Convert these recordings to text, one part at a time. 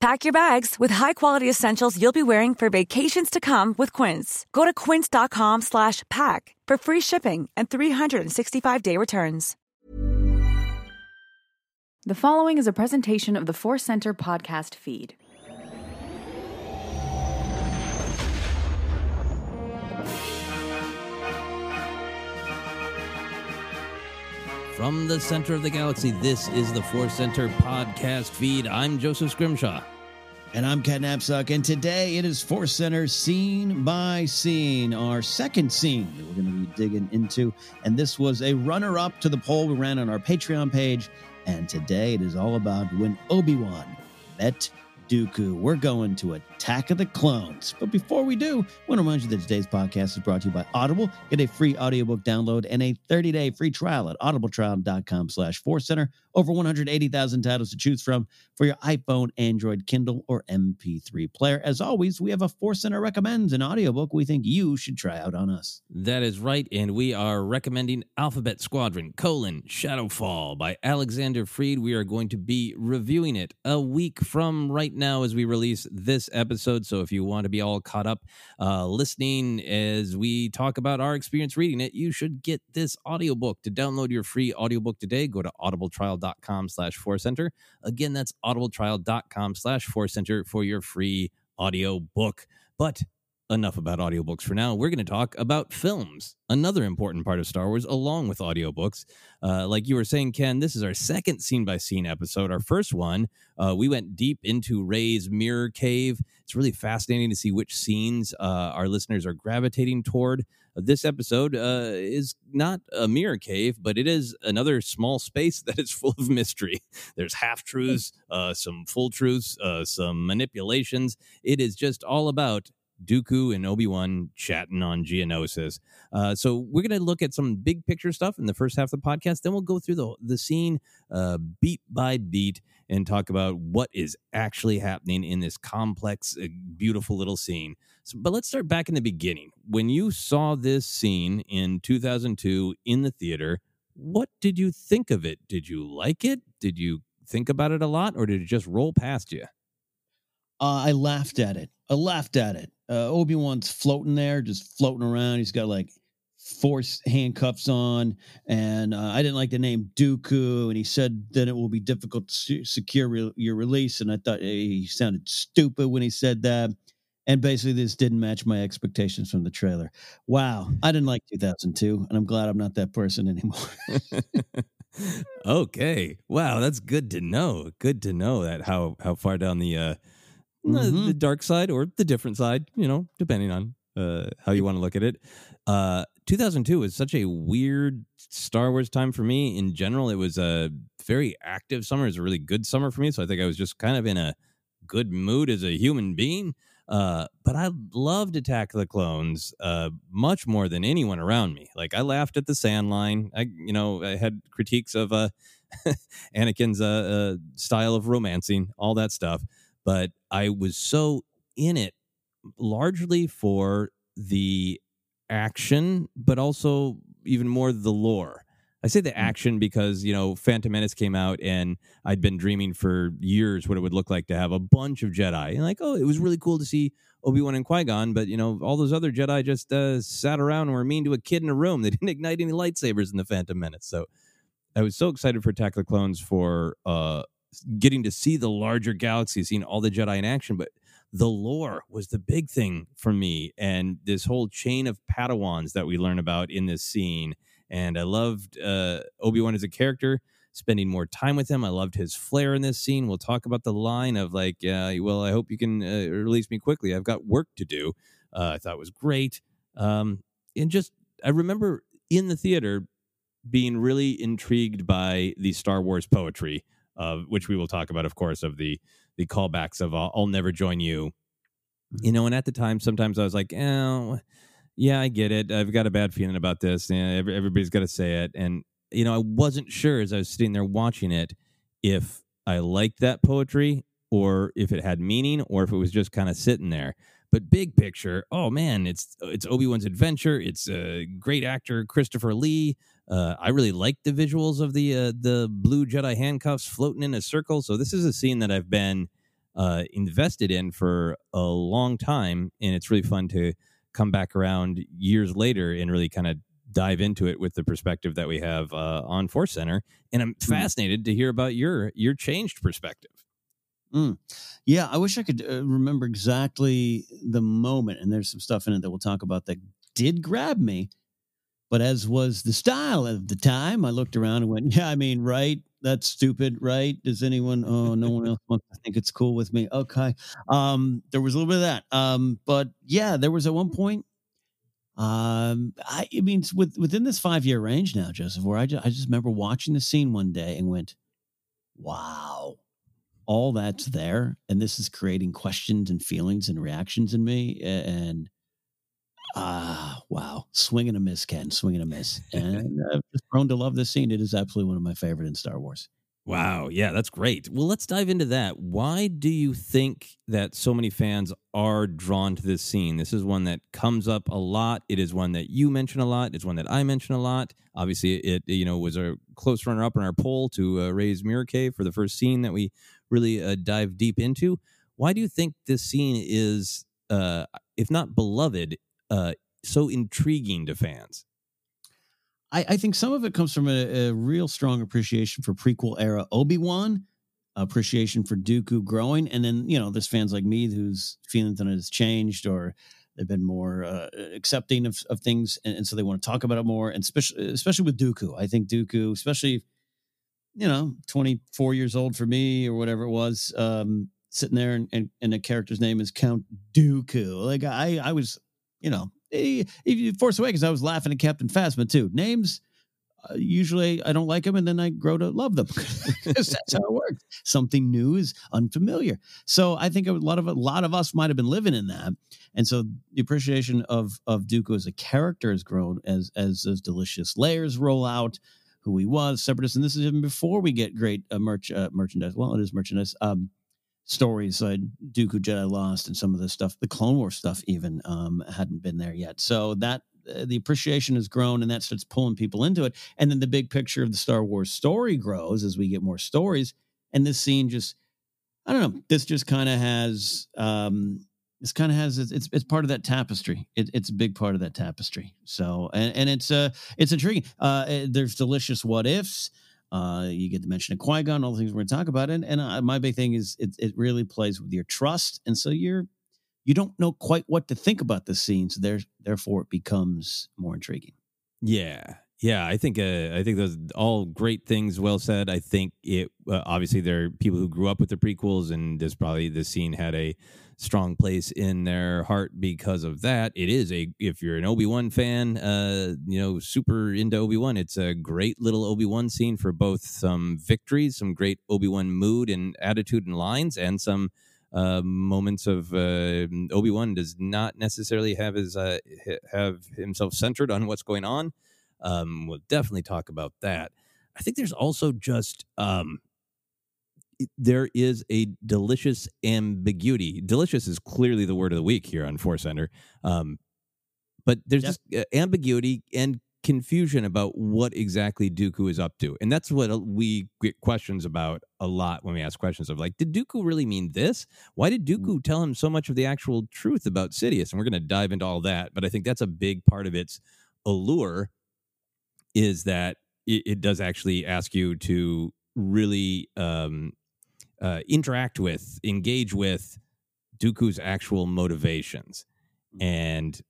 Pack your bags with high-quality essentials you'll be wearing for vacations to come with Quince. Go to quince.com slash pack for free shipping and 365-day returns. The following is a presentation of the Force Center podcast feed. From the center of the galaxy, this is the Force Center podcast feed. I'm Joseph Scrimshaw. And I'm Ken Napzok. And today it is Force Center scene by scene, our second scene that we're going to be digging into. And this was a runner up to the poll we ran on our Patreon page. And today it is all about when Obi Wan met Dooku. We're going to Attack of the Clones. But before we do, I want to remind you that today's podcast is brought to you by Audible. Get a free audiobook download and a 30-day free trial at audibletrial.com slash center. Over 180,000 titles to choose from for your iPhone, Android, Kindle, or MP3 player. As always, we have a Force Center recommends an audiobook we think you should try out on us. That is right, and we are recommending Alphabet Squadron, colon, Shadowfall by Alexander Freed. We are going to be reviewing it a week from right now as we release this episode. So if you want to be all caught up uh, listening as we talk about our experience reading it, you should get this audiobook. To download your free audiobook today, go to audibletrial.com slash center. Again, that's audibletrial.com slash center for your free audiobook. But enough about audiobooks for now. We're going to talk about films, another important part of Star Wars, along with audiobooks. Uh, like you were saying, Ken, this is our second scene by scene episode. Our first one, uh, we went deep into Rey's mirror cave. It's really fascinating to see which scenes uh, our listeners are gravitating toward. This episode uh, is not a mirror cave, but it is another small space that is full of mystery. There's half truths, uh, some full truths, uh, some manipulations. It is just all about Dooku and Obi Wan chatting on Geonosis. Uh, so we're going to look at some big picture stuff in the first half of the podcast. Then we'll go through the the scene uh, beat by beat and talk about what is actually happening in this complex, uh, beautiful little scene. So, but let's start back in the beginning. When you saw this scene in 2002 in the theater, what did you think of it? Did you like it? Did you think about it a lot, or did it just roll past you? Uh, I laughed at it. I laughed at it. Uh, Obi Wan's floating there, just floating around. He's got like force handcuffs on, and uh, I didn't like the name Dooku. And he said that it will be difficult to secure re- your release. And I thought he sounded stupid when he said that. And basically, this didn't match my expectations from the trailer. Wow, I didn't like 2002, and I'm glad I'm not that person anymore. okay, wow, that's good to know. Good to know that how how far down the uh, mm-hmm. the dark side or the different side, you know, depending on uh, how you want to look at it. Uh, 2002 was such a weird Star Wars time for me. In general, it was a very active summer. It was a really good summer for me. So I think I was just kind of in a good mood as a human being. Uh, but I loved Attack of the Clones uh, much more than anyone around me. Like I laughed at the sand line. I, you know, I had critiques of uh, Anakin's uh, uh, style of romancing, all that stuff but I was so in it largely for the action, but also even more the lore. I say the mm. action because, you know, Phantom Menace came out and I'd been dreaming for years what it would look like to have a bunch of Jedi. And like, oh, it was really cool to see Obi Wan and Qui Gon, but, you know, all those other Jedi just uh, sat around and were mean to a kid in a room. They didn't ignite any lightsabers in the Phantom Menace. So I was so excited for Attack of the Clones for uh, getting to see the larger galaxy, seeing all the Jedi in action, but the lore was the big thing for me, and this whole chain of Padawans that we learn about in this scene. And I loved uh, Obi Wan as a character, spending more time with him. I loved his flair in this scene. We'll talk about the line of like, uh, "Well, I hope you can uh, release me quickly. I've got work to do." Uh, I thought was great, um, and just I remember in the theater being really intrigued by the Star Wars poetry of which we will talk about, of course, of the the callbacks of uh, "I'll never join you." Mm-hmm. You know, and at the time, sometimes I was like, "Oh, yeah, I get it. I've got a bad feeling about this. Yeah, every, everybody's got to say it." And you know, I wasn't sure as I was sitting there watching it if I liked that poetry or if it had meaning or if it was just kind of sitting there. But big picture, oh man, it's it's Obi Wan's adventure. It's a great actor, Christopher Lee. Uh, I really like the visuals of the uh, the blue Jedi handcuffs floating in a circle. So this is a scene that I've been uh, invested in for a long time, and it's really fun to come back around years later and really kind of dive into it with the perspective that we have uh, on Force Center. And I'm hmm. fascinated to hear about your your changed perspective. Mm. Yeah, I wish I could uh, remember exactly the moment, and there's some stuff in it that we'll talk about that did grab me. But as was the style of the time, I looked around and went, "Yeah, I mean, right? That's stupid, right? Does anyone? Oh, no one else wants to think it's cool with me. Okay." Um, there was a little bit of that. Um, but yeah, there was at one point. Um, I, I mean, with within this five year range now, Joseph, where I just, I just remember watching the scene one day and went, "Wow." All that's there, and this is creating questions and feelings and reactions in me, and Ah, wow. Swing and a miss, Ken. Swing and a miss. And I've just grown to love this scene. It is absolutely one of my favorite in Star Wars. Wow. Yeah, that's great. Well, let's dive into that. Why do you think that so many fans are drawn to this scene? This is one that comes up a lot. It is one that you mention a lot. It's one that I mention a lot. Obviously, it you know was a close runner up in our poll to uh, Rey's Mirror Cave for the first scene that we really uh, dive deep into. Why do you think this scene is, uh, if not beloved, uh, so intriguing to fans? I, I, think some of it comes from a, a real strong appreciation for prequel era Obi Wan, appreciation for Dooku growing, and then you know there's fans like me whose feelings on it has changed or they've been more uh, accepting of, of things, and, and, so they want to talk about it more, and especially especially with Dooku. I think Dooku, especially you know 24 years old for me or whatever it was, um, sitting there and, and, and the character's name is Count Dooku. Like I I was you know, Force Awakens, I was laughing at Captain Phasma too. Names usually I don't like them, and then I grow to love them that's how it works. Something new is unfamiliar. So I think a lot of a lot of us might have been living in that, and so the appreciation of of Dooku as a character has grown as as those delicious layers roll out. Who he was, separatist, and this is even before we get great uh, merch uh, merchandise. Well, it is merchandise. Um, stories like Dooku Jedi Lost and some of the stuff, the Clone Wars stuff, even um, hadn't been there yet. So that uh, the appreciation has grown and that starts pulling people into it. And then the big picture of the Star Wars story grows as we get more stories. And this scene just, I don't know, this just kind of has, um, this kind of has it's it's part of that tapestry. It, it's a big part of that tapestry. So and and it's uh it's intriguing. Uh, eh, there's delicious what ifs. Uh, you get the mention of Qui Gon, all the things we're going to talk about, and and uh, my big thing is it it really plays with your trust, and so you're you don't know quite what to think about the scene, so there, therefore it becomes more intriguing. Yeah, yeah, I think uh, I think those all great things. Well said. I think it uh, obviously there are people who grew up with the prequels, and this probably this scene had a strong place in their heart because of that. It is a if you're an Obi Wan fan, uh, you know, super into Obi Wan. It's a great little Obi Wan scene for both some victories, some great Obi Wan mood and attitude and lines, and some uh, moments of uh, Obi Wan does not necessarily have his uh, have himself centered on what's going on. Um, we'll definitely talk about that. I think there's also just um, there is a delicious ambiguity. Delicious is clearly the word of the week here on Force Center. Um, but there's yep. just uh, ambiguity and confusion about what exactly Dooku is up to. And that's what uh, we get questions about a lot when we ask questions of like, did Dooku really mean this? Why did mm. Dooku tell him so much of the actual truth about Sidious? And we're going to dive into all that. But I think that's a big part of its allure is that it, it does actually ask you to really um, uh, interact with, engage with Dooku's actual motivations. Mm. And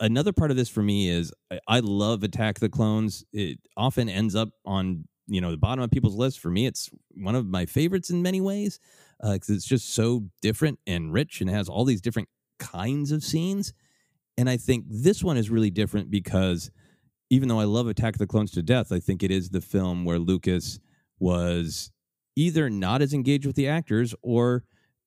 another part of this for me is I love Attack the Clones. It often ends up on you know the bottom of people's list. For me, it's one of my favorites in many ways because uh, it's just so different and rich and has all these different kinds of scenes. And I think this one is really different because even though I love Attack the Clones to death, I think it is the film where Lucas was either not as engaged with the actors or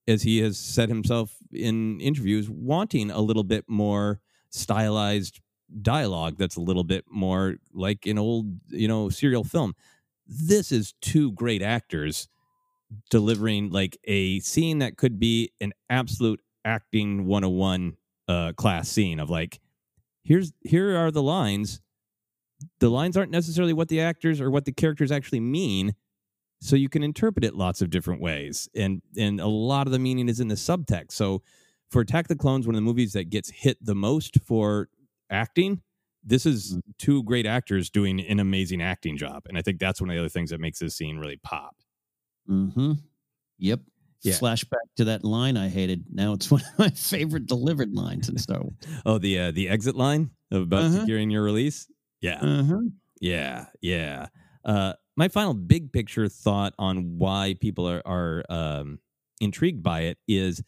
as he has said himself in interviews wanting a little bit more stylized dialogue that's a little bit more like an old, you know, serial film. This is two great actors delivering like a scene that could be an absolute acting 101 uh, class scene of like here's here are the lines the lines aren't necessarily what the actors or what the characters actually mean so you can interpret it lots of different ways and and a lot of the meaning is in the subtext so for Attack the Clones, one of the movies that gets hit the most for acting, this is mm-hmm. two great actors doing an amazing acting job. And I think that's one of the other things that makes this scene really pop. Mm-hmm. Yep. Yeah. Flashback to that line I hated. Now it's one of my favorite delivered lines in Star Wars. oh, the uh, the exit line about uh-huh. securing your release. Yeah. Uh-huh. Yeah. Yeah. Uh, my final big picture thought on why people are are um, intrigued by it is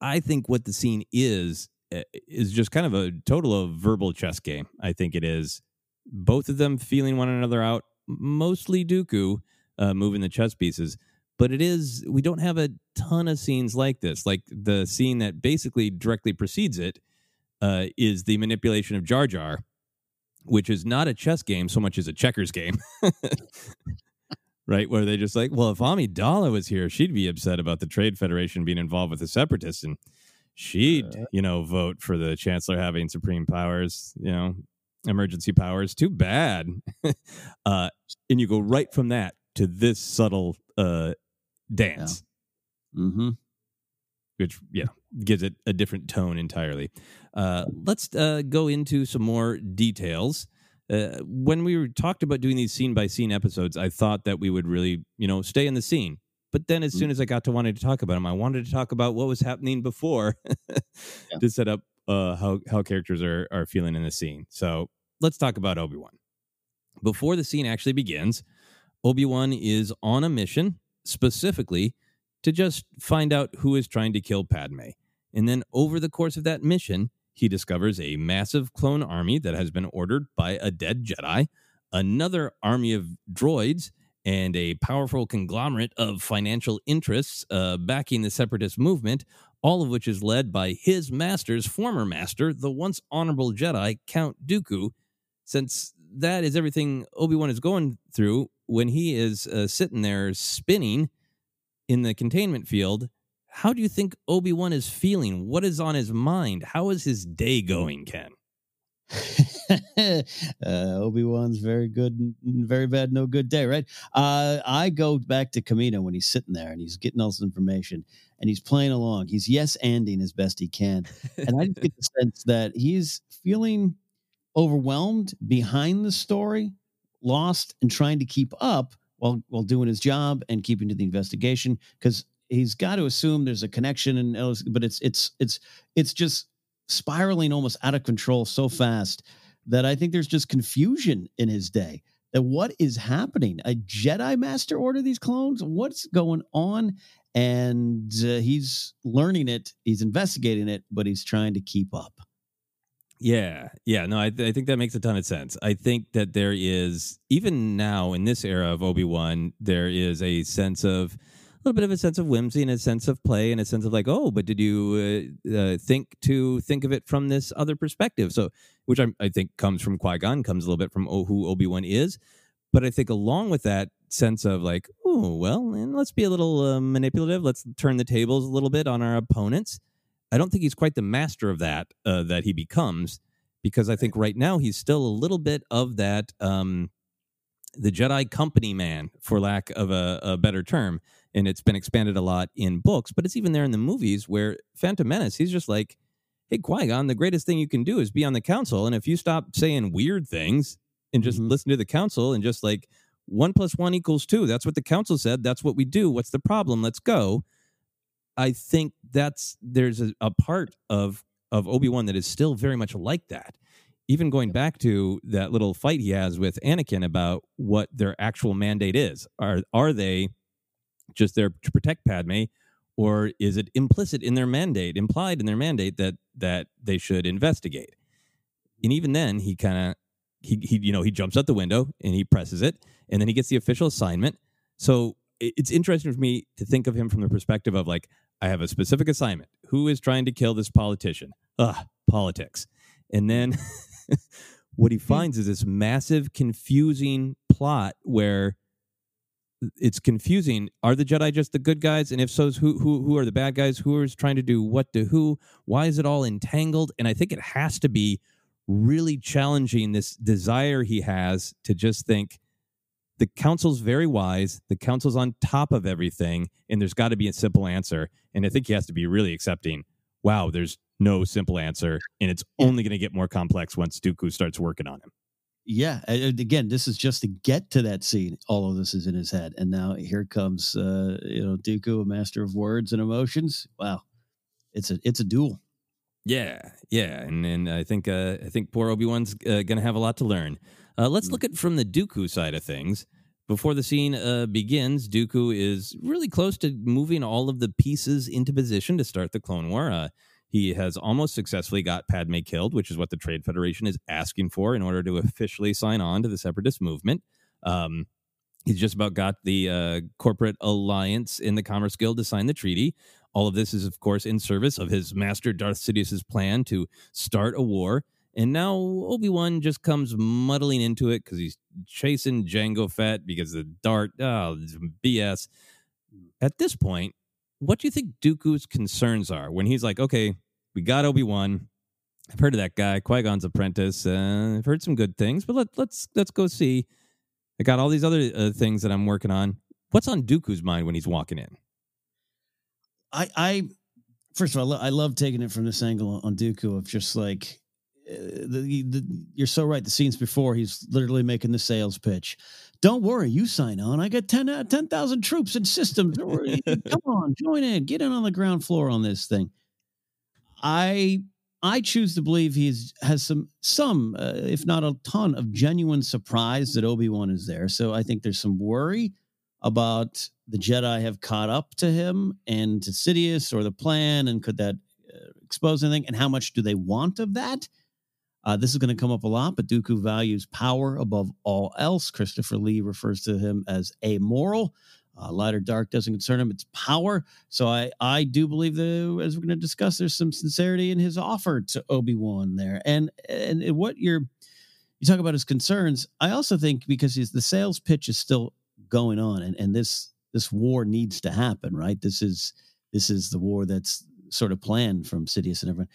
I think what the scene is eh, is just kind of a total of verbal chess game. I think it is both of them feeling one another out, mostly Dooku uh, moving the chess pieces. But it is we don't have a ton of scenes like this. Like the scene that basically directly precedes it uh, is the manipulation of Jar Jar, which is not a chess game so much as a checkers game. right? Where they just like, well, if Amidala was here, she'd be upset about the Trade Federation being involved with the Separatists, and she'd, uh, you know, vote for the Chancellor having supreme powers, you know, emergency powers. Too bad. uh, and you go right from that to this subtle uh, dance. Yeah. Mm-hmm. Which, yeah, gives it a different tone entirely. Uh, let's uh, go into some more details uh, when we were talked about doing these scene by scene episodes, I thought that we would really, you know, stay in the scene. But then, as mm-hmm. soon as I got to wanting to talk about them, I wanted to talk about what was happening before yeah. to set up uh, how how characters are are feeling in the scene. So let's talk about Obi Wan. Before the scene actually begins, Obi Wan is on a mission specifically to just find out who is trying to kill Padme. And then over the course of that mission, he discovers a massive clone army that has been ordered by a dead Jedi another army of droids and a powerful conglomerate of financial interests uh, backing the separatist movement, all of which is led by his master's former master, the once honorable Jedi Count Dooku. Since that is everything Obi Wan is going through when he is uh, sitting there spinning in the containment field. How do you think Obi Wan is feeling? What is on his mind? How is his day going, Ken? uh, Obi Wan's very good, very bad, no good day, right? Uh, I go back to Kamino when he's sitting there and he's getting all this information and he's playing along. He's yes anding as best he can, and I get the sense that he's feeling overwhelmed behind the story, lost, and trying to keep up while while doing his job and keeping to the investigation because he's got to assume there's a connection and but it's it's it's it's just spiraling almost out of control so fast that I think there's just confusion in his day. That what is happening? A Jedi Master order these clones? What's going on? And uh, he's learning it, he's investigating it, but he's trying to keep up. Yeah, yeah, no, I, th- I think that makes a ton of sense. I think that there is even now in this era of Obi Wan, there is a sense of a little bit of a sense of whimsy and a sense of play and a sense of like, oh, but did you uh, uh, think to think of it from this other perspective? So, which I, I think comes from Qui Gon, comes a little bit from oh, who Obi Wan is, but I think along with that sense of like, oh, well, and let's be a little uh, manipulative. Let's turn the tables a little bit on our opponents. I don't think he's quite the master of that uh, that he becomes because I think right now he's still a little bit of that um, the Jedi company man, for lack of a, a better term and it's been expanded a lot in books, but it's even there in the movies where Phantom Menace, he's just like, hey, Qui Gon, the greatest thing you can do is be on the council. And if you stop saying weird things and just mm-hmm. listen to the council and just like one plus one equals two, that's what the council said. That's what we do. What's the problem? Let's go. I think that's there's a, a part of of Obi Wan that is still very much like that. Even going back to that little fight he has with Anakin about what their actual mandate is. Are are they just there to protect Padme, or is it implicit in their mandate, implied in their mandate that that they should investigate? And even then, he kind of he he you know he jumps out the window and he presses it, and then he gets the official assignment. So it's interesting for me to think of him from the perspective of like I have a specific assignment. Who is trying to kill this politician? Ugh, politics. And then what he hmm. finds is this massive, confusing plot where it's confusing. Are the Jedi just the good guys? And if so, who who who are the bad guys? Who is trying to do what to who? Why is it all entangled? And I think it has to be really challenging this desire he has to just think the council's very wise. The council's on top of everything, and there's got to be a simple answer. And I think he has to be really accepting. Wow, there's no simple answer, and it's only going to get more complex once Dooku starts working on him. Yeah, again, this is just to get to that scene. All of this is in his head, and now here comes, uh, you know, Dooku, a master of words and emotions. Wow, it's a it's a duel. Yeah, yeah, and and I think uh, I think poor Obi Wan's uh, going to have a lot to learn. Uh, let's mm. look at from the Dooku side of things. Before the scene uh, begins, Dooku is really close to moving all of the pieces into position to start the Clone War. Uh, he has almost successfully got Padme killed, which is what the Trade Federation is asking for in order to officially sign on to the separatist movement. Um, he's just about got the uh, corporate alliance in the Commerce Guild to sign the treaty. All of this is, of course, in service of his master Darth Sidious's plan to start a war. And now Obi Wan just comes muddling into it because he's chasing Jango Fett because the dart, oh, BS. At this point, what do you think Dooku's concerns are when he's like, okay, we got Obi Wan. I've heard of that guy, Qui Gon's apprentice. Uh, I've heard some good things, but let, let's let's go see. I got all these other uh, things that I'm working on. What's on Dooku's mind when he's walking in? I, I first of all, I love taking it from this angle on Dooku of just like the, the, you're so right. The scenes before, he's literally making the sales pitch. Don't worry, you sign on. I got 10 uh, 10,000 troops and systems. Come on, join in. Get in on the ground floor on this thing. I I choose to believe he has some some uh, if not a ton of genuine surprise that Obi-Wan is there. So I think there's some worry about the Jedi have caught up to him and to Sidious or the plan and could that uh, expose anything and how much do they want of that? Uh, this is going to come up a lot, but Dooku values power above all else. Christopher Lee refers to him as amoral. Uh, light or dark doesn't concern him; it's power. So I, I do believe that, as we're going to discuss, there's some sincerity in his offer to Obi Wan there, and and what you're you talk about his concerns. I also think because he's, the sales pitch is still going on, and and this this war needs to happen, right? This is this is the war that's sort of planned from Sidious and everyone.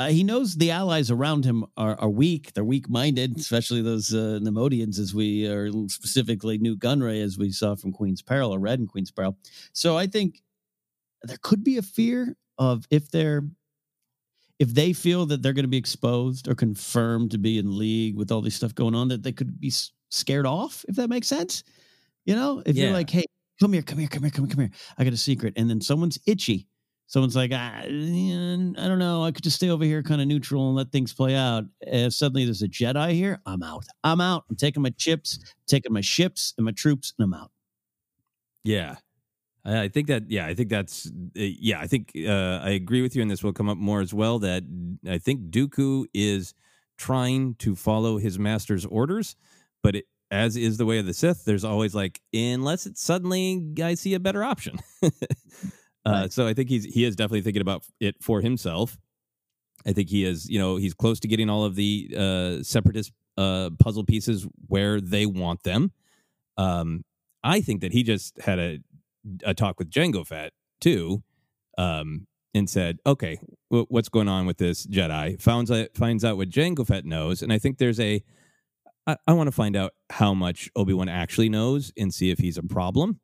Uh, he knows the allies around him are, are weak. They're weak minded, especially those uh, Neimoidians, as we are specifically Nute Gunray, as we saw from Queen's Peril or Red and Queen's Peril. So I think there could be a fear of if they're if they feel that they're going to be exposed or confirmed to be in league with all this stuff going on, that they could be scared off. If that makes sense, you know, if yeah. you're like, hey, come here, come here, come here, come here, come here, I got a secret, and then someone's itchy someone's like, ah, I don't know, I could just stay over here kind of neutral and let things play out. If suddenly there's a Jedi here, I'm out. I'm out. I'm taking my chips, taking my ships and my troops, and I'm out. Yeah. I think that, yeah, I think that's, uh, yeah, I think uh, I agree with you, and this will come up more as well. That I think Dooku is trying to follow his master's orders, but it, as is the way of the Sith, there's always like, unless it's suddenly I see a better option. Uh, so I think he's he is definitely thinking about it for himself. I think he is, you know, he's close to getting all of the uh, separatist uh, puzzle pieces where they want them. Um, I think that he just had a a talk with Jango Fett too, um, and said, "Okay, w- what's going on with this Jedi?" Finds out finds out what Jango Fett knows, and I think there's a. I, I want to find out how much Obi Wan actually knows and see if he's a problem.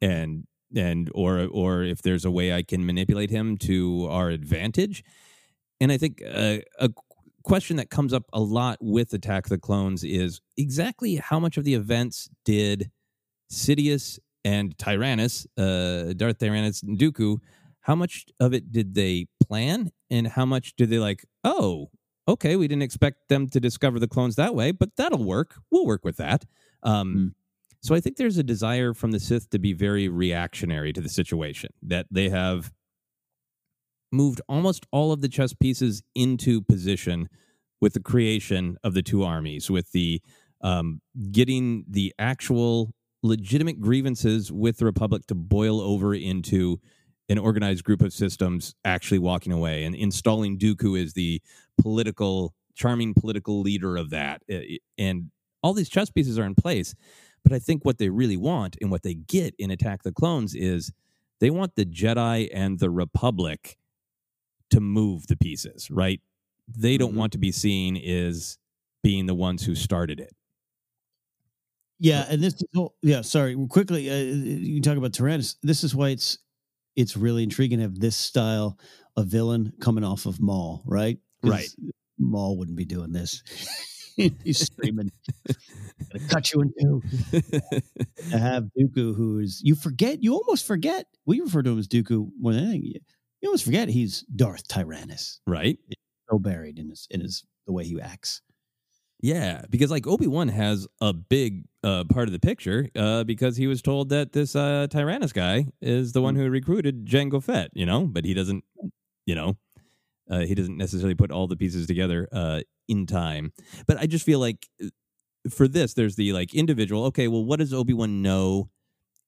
And and or or if there's a way I can manipulate him to our advantage. And I think uh, a question that comes up a lot with Attack the Clones is exactly how much of the events did Sidious and Tyrannus, uh, Darth Tyrannus and Dooku, how much of it did they plan, and how much did they like? Oh, okay, we didn't expect them to discover the clones that way, but that'll work. We'll work with that. Um, mm. So I think there's a desire from the Sith to be very reactionary to the situation, that they have moved almost all of the chess pieces into position with the creation of the two armies, with the um, getting the actual legitimate grievances with the Republic to boil over into an organized group of systems actually walking away and installing Dooku as the political, charming political leader of that. And all these chess pieces are in place. But I think what they really want and what they get in Attack the Clones is they want the Jedi and the Republic to move the pieces, right? They don't mm-hmm. want to be seen as being the ones who started it. Yeah, and this is yeah. Sorry, quickly, uh, you talk about Tyrannus. This is why it's it's really intriguing to have this style of villain coming off of Maul, right? Right. Maul wouldn't be doing this. He's screaming, "Gonna cut you in two. to have Dooku, who's you forget, you almost forget. We refer to him as Dooku more than anything. You, almost forget he's Darth Tyrannus, right? so buried in his in his the way he acts. Yeah, because like Obi Wan has a big uh, part of the picture uh, because he was told that this uh, Tyrannus guy is the one mm. who recruited Jango Fett, you know, but he doesn't, you know, uh, he doesn't necessarily put all the pieces together uh, in time. But I just feel like uh, for this, there's the like individual. Okay, well, what does Obi Wan know?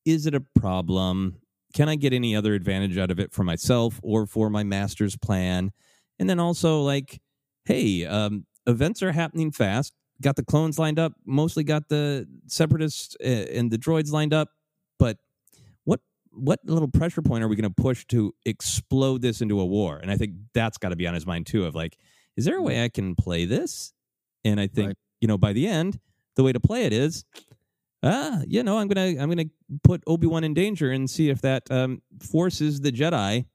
Is it a problem? Can I get any other advantage out of it for myself or for my master's plan? And then also like, hey, um, events are happening fast. Got the clones lined up. Mostly got the separatists uh, and the droids lined up. But what little pressure point are we going to push to explode this into a war? And I think that's got to be on his mind too. Of like, is there a way I can play this? And I think, right. you know, by the end, the way to play it is, ah, you know, I'm gonna I'm gonna put Obi Wan in danger and see if that um, forces the Jedi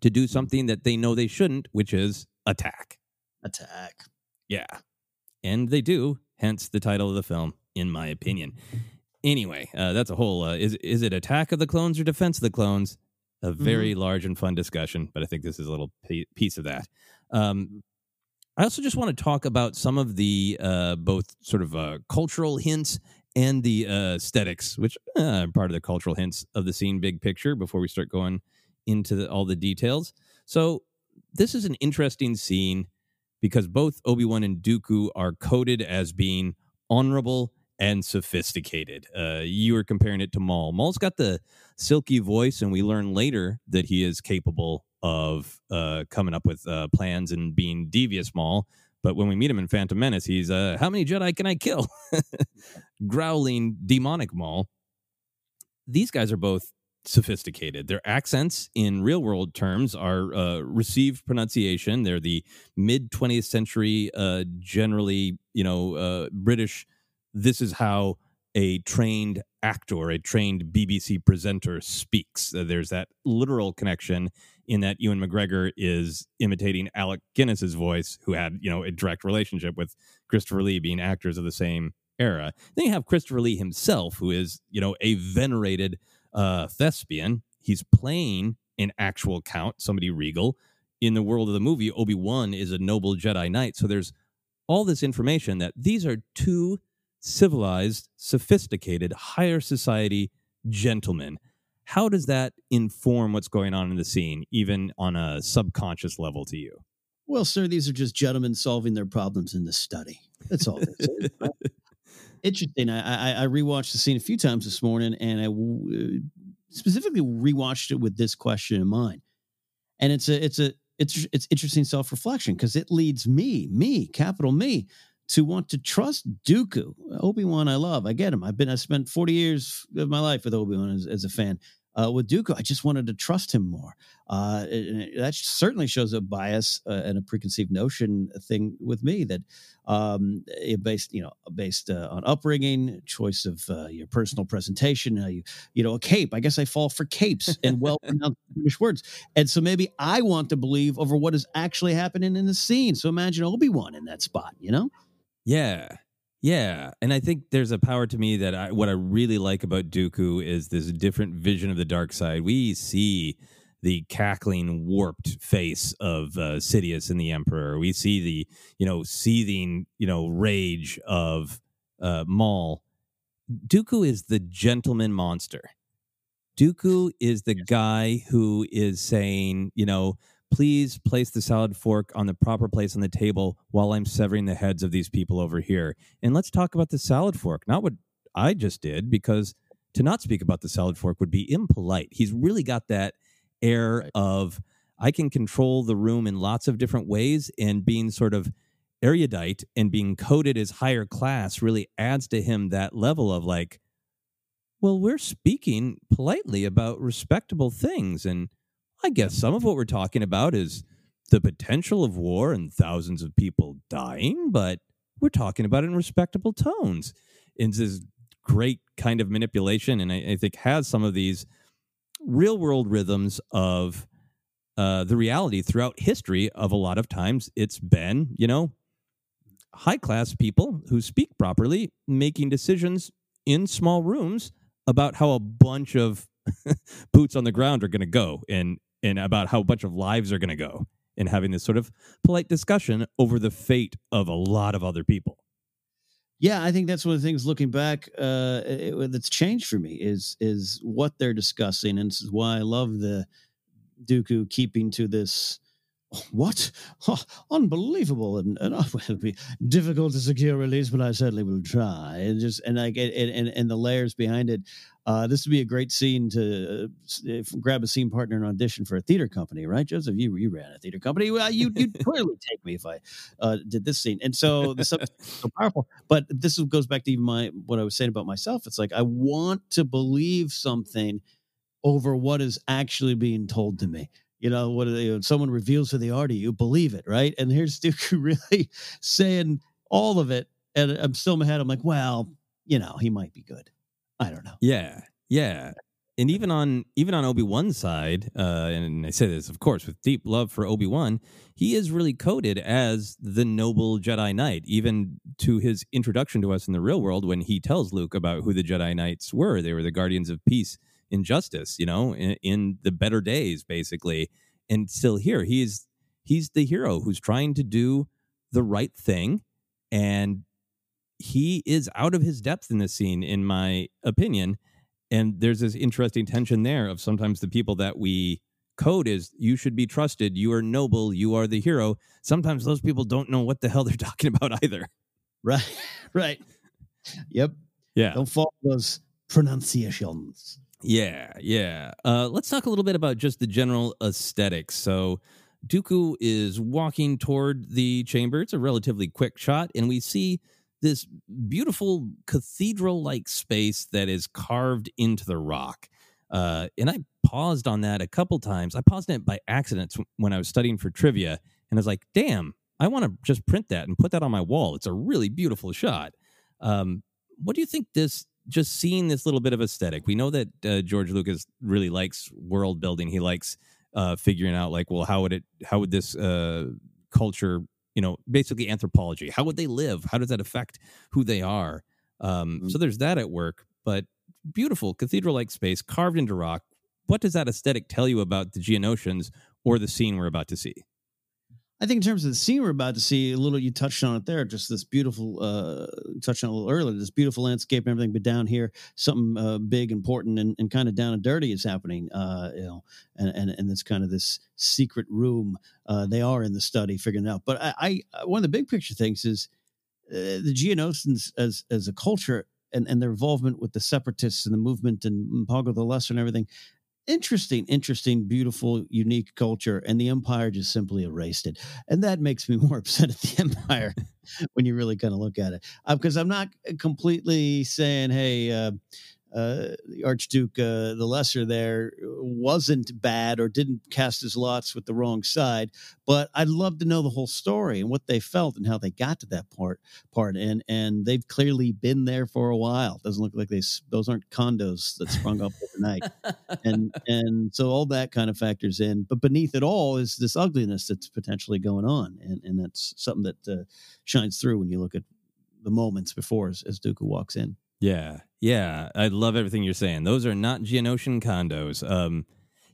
to do something that they know they shouldn't, which is attack. Attack. Yeah, and they do. Hence the title of the film, in my opinion. Anyway, uh, that's a whole. Uh, is is it Attack of the Clones or Defense of the Clones? A very mm-hmm. large and fun discussion, but I think this is a little piece of that. Um, I also just want to talk about some of the uh, both sort of uh, cultural hints and the uh, aesthetics, which uh, are part of the cultural hints of the scene big picture before we start going into the, all the details. So, this is an interesting scene because both Obi Wan and Dooku are coded as being honorable and sophisticated. Uh, you were comparing it to Maul. Maul's got the silky voice, and we learn later that he is capable of uh, coming up with uh, plans and being devious Maul. But when we meet him in Phantom Menace, he's uh, how many Jedi can I kill? Growling demonic Maul. These guys are both sophisticated. Their accents in real world terms are uh, received pronunciation. They're the mid 20th century, uh, generally, you know, uh, British. This is how a trained actor, a trained BBC presenter speaks. Uh, there's that literal connection in that Ewan McGregor is imitating Alec Guinness's voice, who had, you know, a direct relationship with Christopher Lee being actors of the same era. Then you have Christopher Lee himself, who is, you know, a venerated uh, thespian. He's playing an actual count, somebody regal. In the world of the movie, Obi Wan is a noble Jedi Knight. So there's all this information that these are two civilized, sophisticated, higher society gentlemen. How does that inform what's going on in the scene, even on a subconscious level to you? Well, sir, these are just gentlemen solving their problems in the study. That's all. Interesting. I, I, I rewatched the scene a few times this morning, and I w- uh, specifically rewatched it with this question in mind. And it's a it's a it's it's interesting self reflection because it leads me, me, capital me, to want to trust Dooku. Obi Wan, I love. I get him. I've been. I spent forty years of my life with Obi Wan as, as, a fan. Uh, with Dooku, I just wanted to trust him more. Uh, that certainly shows a bias uh, and a preconceived notion thing with me that um, based, you know, based uh, on upbringing, choice of uh, your personal presentation, you, you know, a cape. I guess I fall for capes and well pronounced British words, and so maybe I want to believe over what is actually happening in the scene. So imagine Obi Wan in that spot, you know. Yeah. Yeah, and I think there's a power to me that I, what I really like about Dooku is this different vision of the dark side. We see the cackling, warped face of uh, Sidious and the Emperor. We see the you know seething you know rage of uh, Maul. Dooku is the gentleman monster. Dooku is the guy who is saying, you know, please place the salad fork on the proper place on the table while I'm severing the heads of these people over here. And let's talk about the salad fork, not what I just did, because to not speak about the salad fork would be impolite. He's really got that air right. of, I can control the room in lots of different ways, and being sort of erudite and being coded as higher class really adds to him that level of like, well, we're speaking politely about respectable things. And I guess some of what we're talking about is the potential of war and thousands of people dying, but we're talking about it in respectable tones. It's this great kind of manipulation, and I, I think has some of these real world rhythms of uh, the reality throughout history of a lot of times it's been, you know, high class people who speak properly making decisions in small rooms about how a bunch of boots on the ground are going to go and and about how a bunch of lives are going to go and having this sort of polite discussion over the fate of a lot of other people. Yeah, I think that's one of the things looking back uh, it, that's changed for me is is what they're discussing, and this is why I love the Dooku keeping to this what? Oh, unbelievable! And, and oh, it'll be difficult to secure release, but I certainly will try. And just and like and, and, and the layers behind it. Uh, this would be a great scene to uh, grab a scene partner and audition for a theater company, right, Joseph? You you ran a theater company. Well, you you'd clearly take me if I uh, did this scene. And so subject is so powerful. But this goes back to even my what I was saying about myself. It's like I want to believe something over what is actually being told to me you know what you know, someone reveals who they are to you believe it right and here's Dooku really saying all of it and i'm still in my head i'm like well you know he might be good i don't know. Yeah yeah. And even on even on obi-wan's side uh and i say this of course with deep love for obi-wan he is really coded as the noble jedi knight even to his introduction to us in the real world when he tells luke about who the jedi knights were. They were the guardians of peace and justice, you know, in, in the better days, basically. And still here, he's he's the hero who's trying to do the right thing, and he is out of his depth in this scene, in my opinion. And there's this interesting tension there of sometimes the people that we code is you should be trusted. You are noble. You are the hero. Sometimes those people don't know what the hell they're talking about either. Right. Right. Yep. Yeah. Don't follow those pronunciations. Yeah, yeah. Uh, let's talk a little bit about just the general aesthetics. So, Dooku is walking toward the chamber. It's a relatively quick shot, and we see this beautiful cathedral like space that is carved into the rock. Uh, and I paused on that a couple times. I paused it by accident when I was studying for trivia, and I was like, damn, I want to just print that and put that on my wall. It's a really beautiful shot. Um, what do you think this just seeing this little bit of aesthetic? We know that uh, George Lucas really likes world building. He likes uh, figuring out like, well, how would it, how would this uh, culture, you know, basically anthropology, how would they live? How does that affect who they are? Um, mm-hmm. So there's that at work, but beautiful cathedral like space carved into rock. What does that aesthetic tell you about the Geonosians or the scene we're about to see? I think in terms of the scene we're about to see, a little you touched on it there, just this beautiful, uh, touched on a little earlier, this beautiful landscape and everything. But down here, something uh, big, important, and, and kind of down and dirty is happening. Uh, you know, and and and it's kind of this secret room. Uh, they are in the study figuring it out. But I, I uh, one of the big picture things is uh, the Geonosians as as a culture and and their involvement with the separatists and the movement and Poggle the Lesser and everything interesting, interesting, beautiful, unique culture, and the empire just simply erased it. And that makes me more upset at the empire when you really kind of look at it. Because uh, I'm not completely saying, hey, uh, uh, the Archduke, uh, the Lesser, there wasn't bad or didn't cast his lots with the wrong side. But I'd love to know the whole story and what they felt and how they got to that part. Part and and they've clearly been there for a while. Doesn't look like they those aren't condos that sprung up overnight. and and so all that kind of factors in. But beneath it all is this ugliness that's potentially going on, and and that's something that uh, shines through when you look at the moments before as, as Dooku walks in. Yeah, yeah, I love everything you're saying. Those are not Geonosian condos. Um,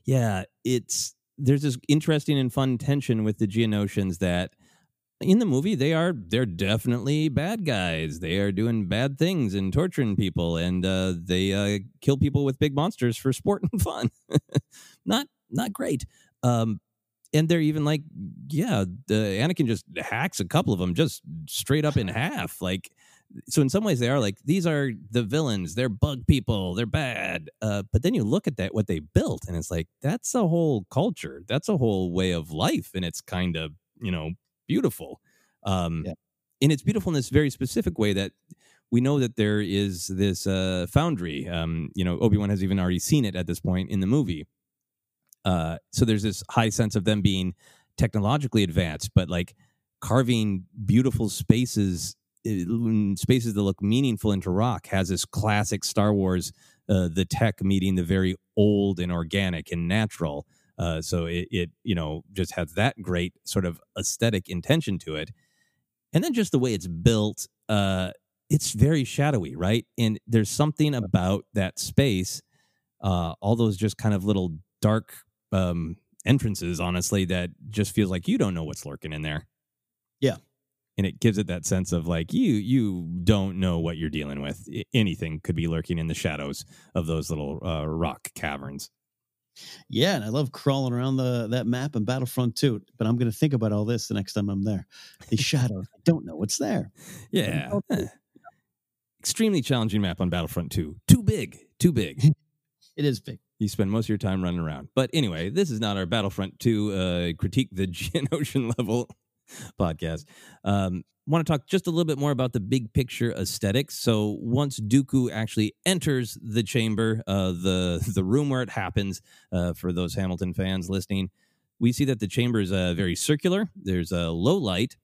yeah, it's there's this interesting and fun tension with the Geonosians that in the movie they are they're definitely bad guys. They are doing bad things and torturing people, and uh, they uh, kill people with big monsters for sport and fun. not not great. Um, and they're even like, yeah, the Anakin just hacks a couple of them just straight up in half, like so in some ways they are like these are the villains. They're bug people. They're bad. Uh, but then you look at that what they built and it's like that's a whole culture. That's a whole way of life and it's kind of you know beautiful. Um, yeah. and it's beautiful in this very specific way that we know that there is this uh, foundry. Um, you know obi-wan has even already seen it at this point in the movie. Uh, so there's this high sense of them being technologically advanced but like carving beautiful spaces spaces that look meaningful into rock has this classic Star Wars, uh, the tech meeting the very old and organic and natural. Uh, so it, it, you know, just has that great sort of aesthetic intention to it. And then just the way it's built, uh, it's very shadowy, right? And there's something about that space, uh, all those just kind of little dark um, entrances, honestly, that just feels like you don't know what's lurking in there. Yeah, and it gives it that sense of like you you don't know what you're dealing with. Anything could be lurking in the shadows of those little uh, rock caverns. Yeah and i love crawling around the that map in battlefront 2 but i'm going to think about all this the next time i'm there. The shadows i don't know what's there. Yeah. extremely challenging map on battlefront 2 too big too big. It is big. You spend most of your time running around. But anyway this is not our battlefront 2 uh, critique the Geonosian level podcast. Um, want to talk just a little bit more about the big picture aesthetics. So once Dooku actually enters the chamber, uh, the the room where it happens, uh, for those Hamilton fans listening, we see that the chamber is uh, very circular. There's a low light.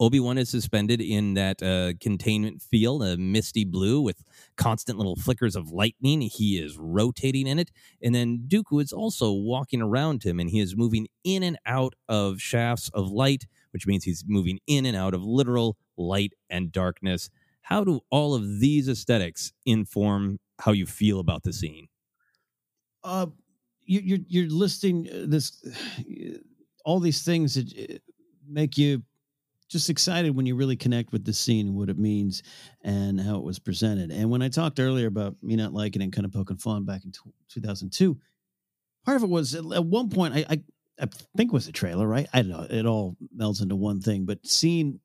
Obi Wan is suspended in that uh, containment field, a misty blue with constant little flickers of lightning. He is rotating in it. And then Dooku is also walking around him and he is moving in and out of shafts of light, which means he's moving in and out of literal light and darkness. How do all of these aesthetics inform how you feel about the scene? Uh, you, you're, you're listing uh, this, all these things that uh, make you just excited when you really connect with the scene and what it means and how it was presented. And when I talked earlier about me not liking it, and kind of poking fun back in t- 2002, part of it was at at one point I, I I think it was a trailer, right? I don't know. It all melds into one thing, but seeing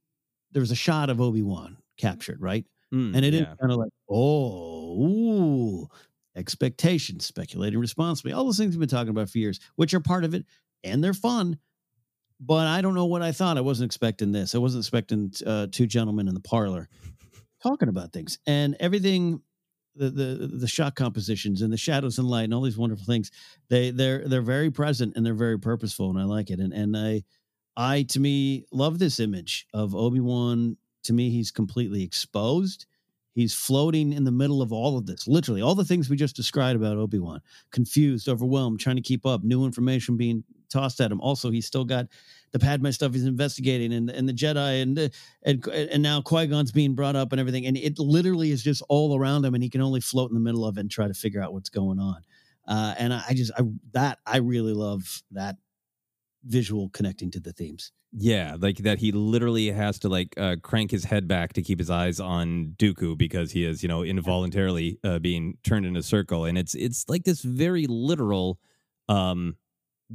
there was a shot of Obi Wan captured, right? Mm, and it is yeah. kind of like, oh, ooh, expectations, speculating responsibly, all those things we've been talking about for years, which are part of it, and they're fun. But I don't know what I thought. I wasn't expecting this. I wasn't expecting uh, two gentlemen in the parlor talking about things and everything. The, the the shot compositions and the shadows and light and all these wonderful things they they're they're very present and they're very purposeful and I like it and and I I to me love this image of Obi Wan. To me, he's completely exposed. He's floating in the middle of all of this, literally all the things we just described about Obi Wan. Confused, overwhelmed, trying to keep up, new information being tossed at him. Also, he's still got the Padme stuff he's investigating, and and the Jedi, and and and now Qui Gon's being brought up, and everything. And it literally is just all around him, and he can only float in the middle of it and try to figure out what's going on. Uh, and I, I just I that I really love that visual connecting to the themes. Yeah, like that he literally has to like uh, crank his head back to keep his eyes on Dooku because he is, you know, involuntarily uh, being turned in a circle, and it's it's like this very literal, um,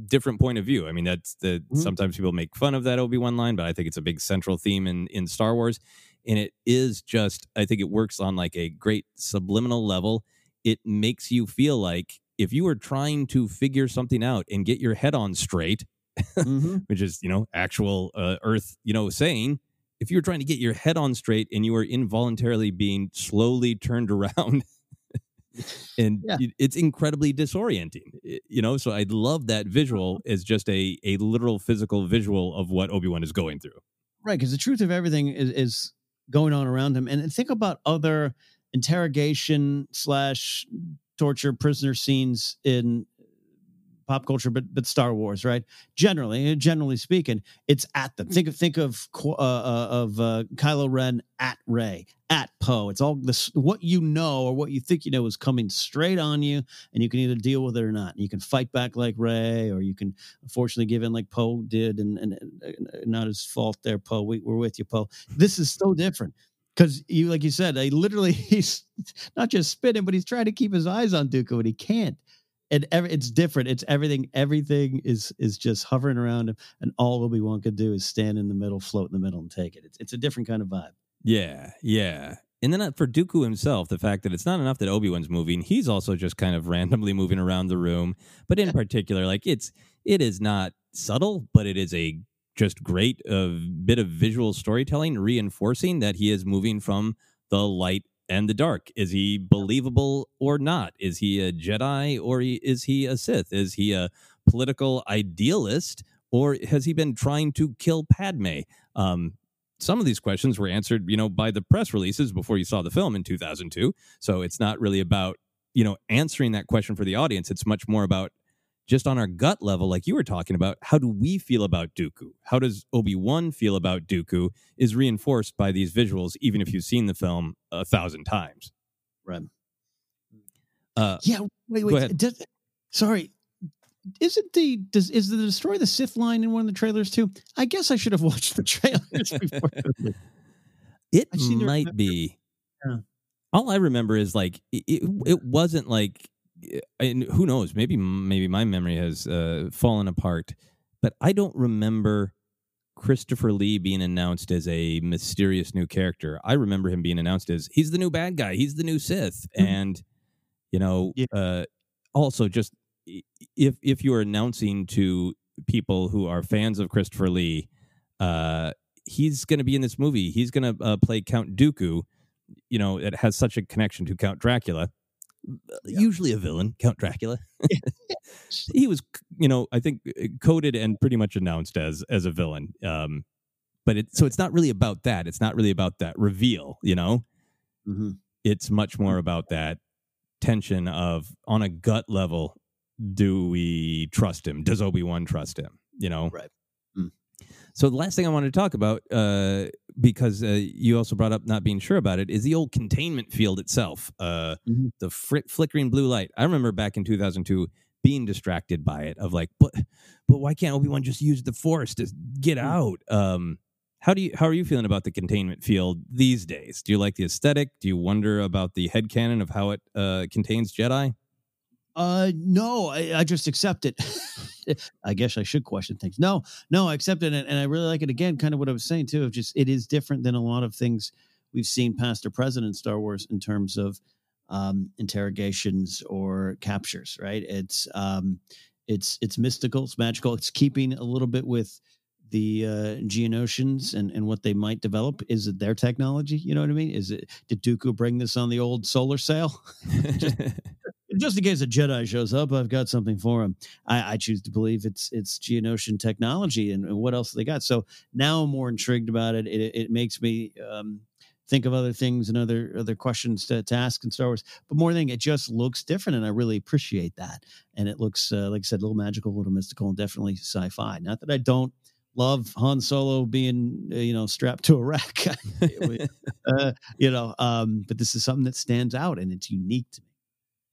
different point of view. I mean, that's the Mm-hmm. sometimes people make fun of that Obi Wan line, but I think it's a big central theme in in Star Wars, and it is just I think it works on like a great subliminal level. It makes you feel like if you were trying to figure something out and get your head on straight Mm-hmm. which is you know actual uh, earth you know saying if you're trying to get your head on straight and you are involuntarily being slowly turned around and Yeah. it's incredibly disorienting eh, you know so i love that visual uh-huh. as just a a literal physical visual of what obi-wan is going through Right, because the truth of everything is, is going on around him. And think about other interrogation slash torture prisoner scenes in pop culture, but but Star Wars, right? Generally, generally speaking, it's at them. Think of think of uh, uh, of uh, Kylo Ren at Rey, at Poe. It's all this what you know or what you think you know is coming straight on you, and you can either deal with it or not. And you can fight back like Rey, or you can unfortunately give in like Poe did, and, and, and not his fault there, Poe. We, we're with you, Poe. This is so different. Because you, like you said, I literally he's not just spinning, but he's trying to keep his eyes on Dooku, and he can't and every, it's different. It's everything. Everything is is just hovering around him, and all Obi Wan could do is stand in the middle, float in the middle, and take it. It's it's a different kind of vibe. yeah yeah and then uh, for Dooku himself, the fact that it's not enough that Obi Wan's moving, he's also just kind of randomly moving around the room. But in particular, like it's it is not subtle, but it is a just great uh, bit of visual storytelling, reinforcing that he is moving from the light and the dark. Is he believable or not? Is he a Jedi or is he a Sith? Is he a political idealist or has he been trying to kill Padme? Um, some of these questions were answered, you know, by the press releases before you saw the film in 2002. So it's not really about, you know, answering that question for the audience. It's much more about just on our gut level, like you were talking about, how do we feel about Dooku? How does Obi Wan feel about Dooku? Is reinforced by these visuals, even if you've seen the film a thousand times. Right. Uh, Yeah. Wait. Wait. Does, sorry. Isn't the does is the destroy the Sith line in one of the trailers too? I guess I should have watched the trailers before. It I seem to might be. Yeah. All I remember is like it, it wasn't like, and who knows? Maybe maybe my memory has uh, fallen apart, but I don't remember Christopher Lee being announced as a mysterious new character. I remember him being announced as he's the new bad guy, he's the new Sith, Mhm. and you know, Yeah. uh, also just if if you are announcing to people who are fans of Christopher Lee, uh, he's going to be in this movie. He's going to uh, play Count Dooku. You know, it has such a connection to Count Dracula. Usually a villain, Count Dracula. he was, you know, I think uh, coded and pretty much announced as as a villain. Um, but it so it's not really about that. It's not really about that reveal. You know, Mhm. it's much more about that tension of on a gut level. Do we trust him? Does Obi Wan trust him? You know, Right. Mm. so the last thing I wanted to talk about, uh, because uh, you also brought up not being sure about it, is the old containment field itself. Uh, Mhm. The fri- flickering blue light. I remember back in 2002 being distracted by it. Of like, but but why can't Obi Wan just use the Force to get out? Um, how do you how are you feeling about the containment field these days? Do you like the aesthetic? Do you wonder about the head headcanon of how it uh, contains Jedi? Uh, no, I, I just accept it. I guess I should question things. No, no, I accept it, and, I really like it. Again, kind of what I was saying too. Of just it is different than a lot of things we've seen past or present in Star Wars in terms of um, interrogations or captures. Right? It's um, it's it's mystical, it's magical. It's keeping a little bit with the uh, Geonosians and, and what they might develop? Is it their technology? You know what I mean? Is it did Dooku bring this on the old solar sail? just, in case a Jedi shows up, I've got something for him. I, I choose to believe it's it's Geonosian technology, and, and, what else they got. So now I'm more intrigued about it. It, it makes me um, think of other things and other other questions to, to ask in Star Wars. But more than it just looks different, and I really appreciate that. And it looks, uh, like I said, a little magical, a little mystical, and definitely sci-fi. Not that I don't love Han Solo being uh, you know strapped to a rack, uh, you know. Um, but this is something that stands out and it's unique to me.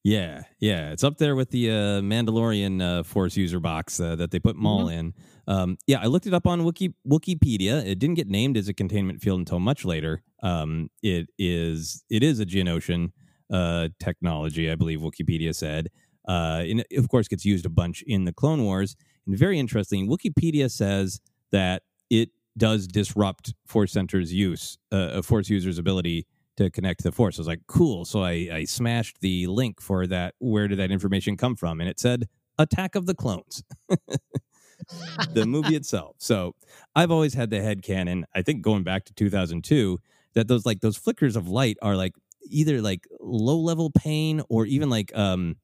Yeah, yeah, it's up there with the uh, Mandalorian uh, Force user box uh, that they put Maul mm-hmm. in. Um, yeah, I looked it up on Wiki, Wikipedia. It didn't get named as a containment field until much later. Um, it is it is a Geonosian uh, technology, I believe Wikipedia said. Uh, and of course, gets used a bunch in the Clone Wars. And very interesting, Wikipedia says that it does disrupt Force Center's use, uh, a Force user's ability to connect to the Force. I was like, cool. So I, I smashed the link for that. Where did that information come from? And it said Attack of the Clones. the movie itself. So I've always had the head canon, I think going back to 2002, that those like those flickers of light are like either like low level pain or even like um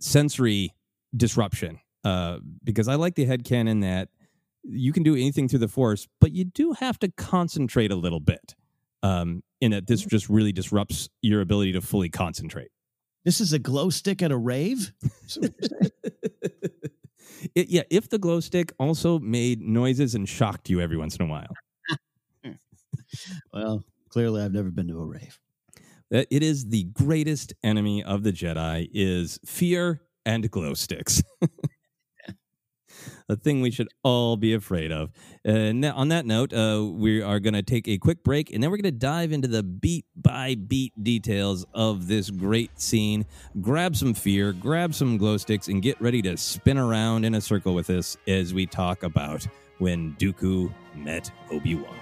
sensory disruption. Uh, because I like the head canon that you can do anything through the force, but you do have to concentrate a little bit. Um, in that this just really disrupts your ability to fully concentrate. This is a glow stick at a rave. it, yeah, if the glow stick also made noises and shocked you every once in a while. well, clearly, I've never been to a rave. It is the greatest enemy of the Jedi is fear and glow sticks. a thing we should all be afraid of. And on that note, uh, we are going to take a quick break and then we're going to dive into the beat by beat details of this great scene. Grab some fear, grab some glow sticks, and get ready to spin around in a circle with us as we talk about when Dooku met Obi Wan.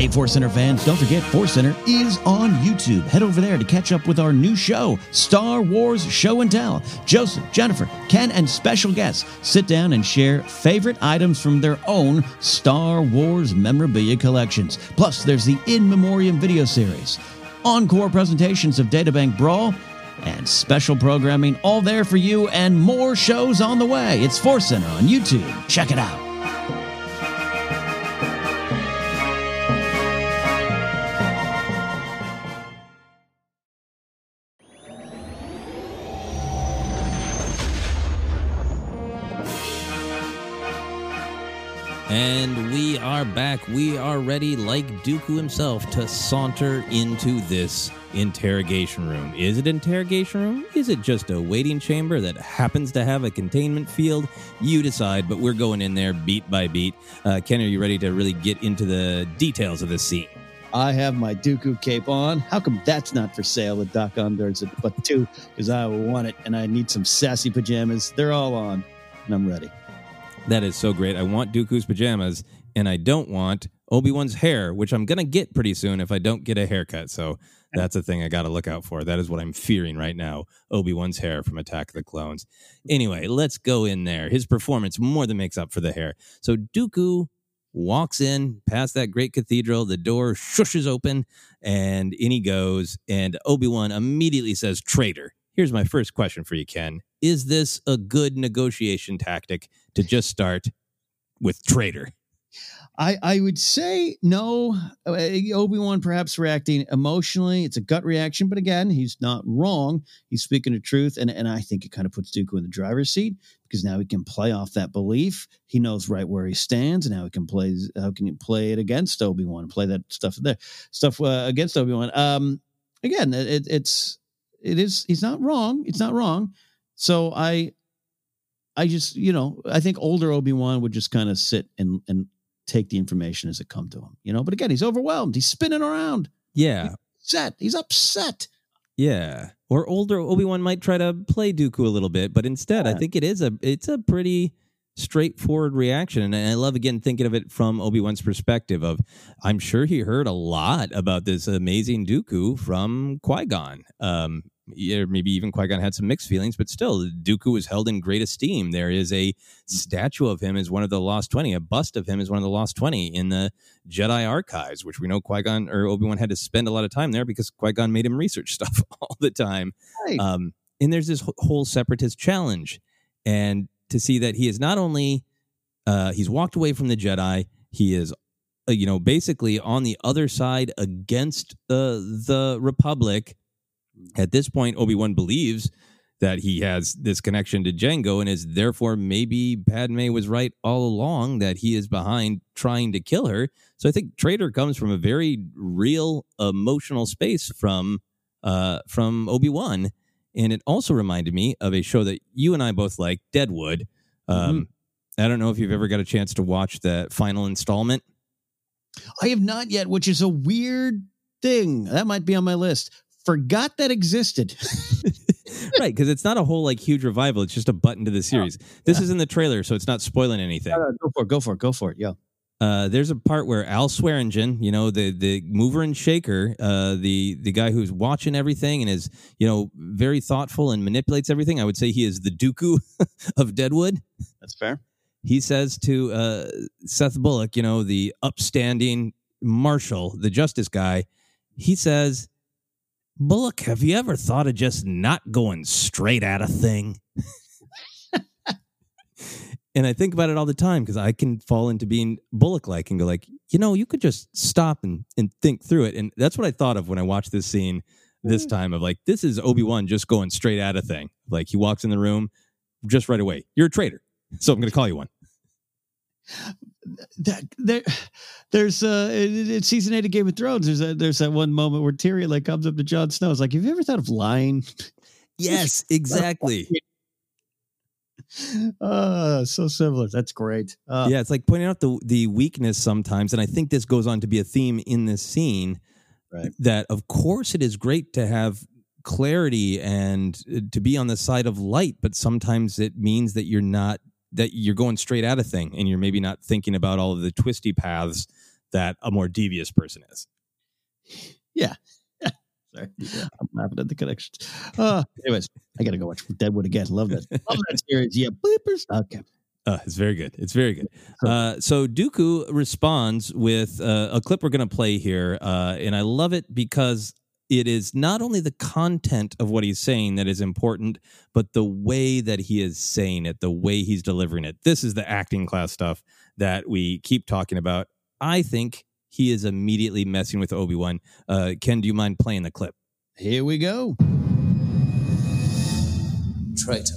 Hey, Force Center fans, don't forget Force Center is on YouTube. Head over there to catch up with our new show, Star Wars Show and Tell. Joseph, Jennifer, Ken, and special guests sit down and share favorite items from their own Star Wars memorabilia collections. Plus, there's the In Memoriam video series, encore presentations of Databank Brawl, and special programming all there for you and more shows on the way. It's Force Center on YouTube. Check it out. And we are back. We are ready, like Dooku himself, to saunter into this interrogation room. Is it interrogation room? Is it just a waiting chamber that happens to have a containment field? You decide, but we're going in there beat by beat. Uh, Ken, are you ready to really get into the details of this scene? I have my Dooku cape on. How come that's not for sale at Dok-Ondar's but two? Because I want it and I need some sassy pajamas. They're all on, and I'm ready. That is so great. I want Dooku's pajamas, and I don't want Obi Wan's hair, which I'm gonna get pretty soon if I don't get a haircut. So that's a thing I got to look out for. That is what I'm fearing right now. Obi Wan's hair from Attack of the Clones. Anyway, let's go in there. His performance more than makes up for the hair. So Dooku walks in past that great cathedral. The door shushes open, and in he goes. And Obi Wan immediately says, "Traitor." Here's my first question for you, Ken. Is this a good negotiation tactic to just start with traitor? I, I would say no. Obi Wan perhaps reacting emotionally. It's a gut reaction, but again, he's not wrong. He's speaking the truth, and and I think it kind of puts Dooku in the driver's seat because now he can play off that belief. He knows right where he stands, and how he can play. How can he play it against Obi Wan? Play that stuff there, stuff uh, against Obi Wan. Um, again, it, it's it is. He's not wrong. It's not wrong. So I, I just you know I think older Obi Wan would just kind of sit and and take the information as it come to him, you know. But again, he's overwhelmed. He's spinning around. Yeah, he's upset. He's upset. Yeah, or older Obi Wan might try to play Dooku a little bit, but instead, yeah. I think it is a it's a pretty straightforward reaction, and I love again thinking of it from Obi Wan's perspective. Of I'm sure he heard a lot about this amazing Dooku from Qui Gon. Um, or maybe even Qui Gon had some mixed feelings, but still, Dooku is held in great esteem. There is a statue of him as one of the Lost Twenty. A bust of him as one of the Lost Twenty in the Jedi archives, which we know Qui Gon or Obi Wan had to spend a lot of time there because Qui Gon made him research stuff all the time. Right. Um, and there's this whole separatist challenge, and to see that he is not only uh, he's walked away from the Jedi, he is uh, you know, basically on the other side against uh, the Republic. At this point, Obi Wan believes that he has this connection to Jango and is therefore maybe Padme was right all along that he is behind trying to kill her. So I think Traitor comes from a very real emotional space from uh, from Obi Wan, and it also reminded me of a show that you and I both like, Deadwood. Um, I don't know if you've ever got a chance to watch the final installment. I have not yet, which is a weird thing. That might be on my list. Forgot that existed. right, because it's not a whole like huge revival. It's just a button to the series. This is in the trailer, so it's not spoiling anything. Uh, go for it. Go for it. Go for it. Yeah. Uh, there's a part where Al Swearengen, you know, the the mover and shaker, uh, the the guy who's watching everything and is, you know, very thoughtful and manipulates everything. I would say he is the Dooku of Deadwood. That's fair. He says to uh, Seth Bullock, you know, the upstanding marshal, the justice guy, he says, Bullock, have you ever thought of just not going straight at a thing? and I think about it all the time because I can fall into being Bullock like and go like, you know, you could just stop and, and think through it. And that's what I thought of when I watched this scene this mm. time of like, this is Obi-Wan just going straight at a thing. Like he walks in the room just right away. You're a traitor. So I'm going to call you one. That there, there's uh, it, it's season eight of Game of Thrones. There's that there's that one moment where Tyrion like comes up to Jon Snow. It's like, have you ever thought of lying? Yes, exactly. uh so similar. That's great. Uh, yeah, it's like pointing out the the weakness sometimes, and I think this goes on to be a theme in this scene. Right. That of course it is great to have clarity and uh, to be on the side of light, but sometimes it means that you're not that you're going straight at a thing, and you're maybe not thinking about all of the twisty paths that a more devious person is. Yeah. Sorry. I'm laughing at the connections. Uh, anyways, I got to go watch Deadwood again. Love that. Love that series. Yeah. Bloopers. Okay. Uh, it's very good. It's very good. Uh, so Dooku responds with uh, a clip we're going to play here, uh, and I love it because it is not only the content of what he's saying that is important, but the way that he is saying it, the way he's delivering it. This is the acting class stuff that we keep talking about. I think he is immediately messing with Obi Wan. Uh, Ken, do you mind playing the clip? Here we go. Traitor.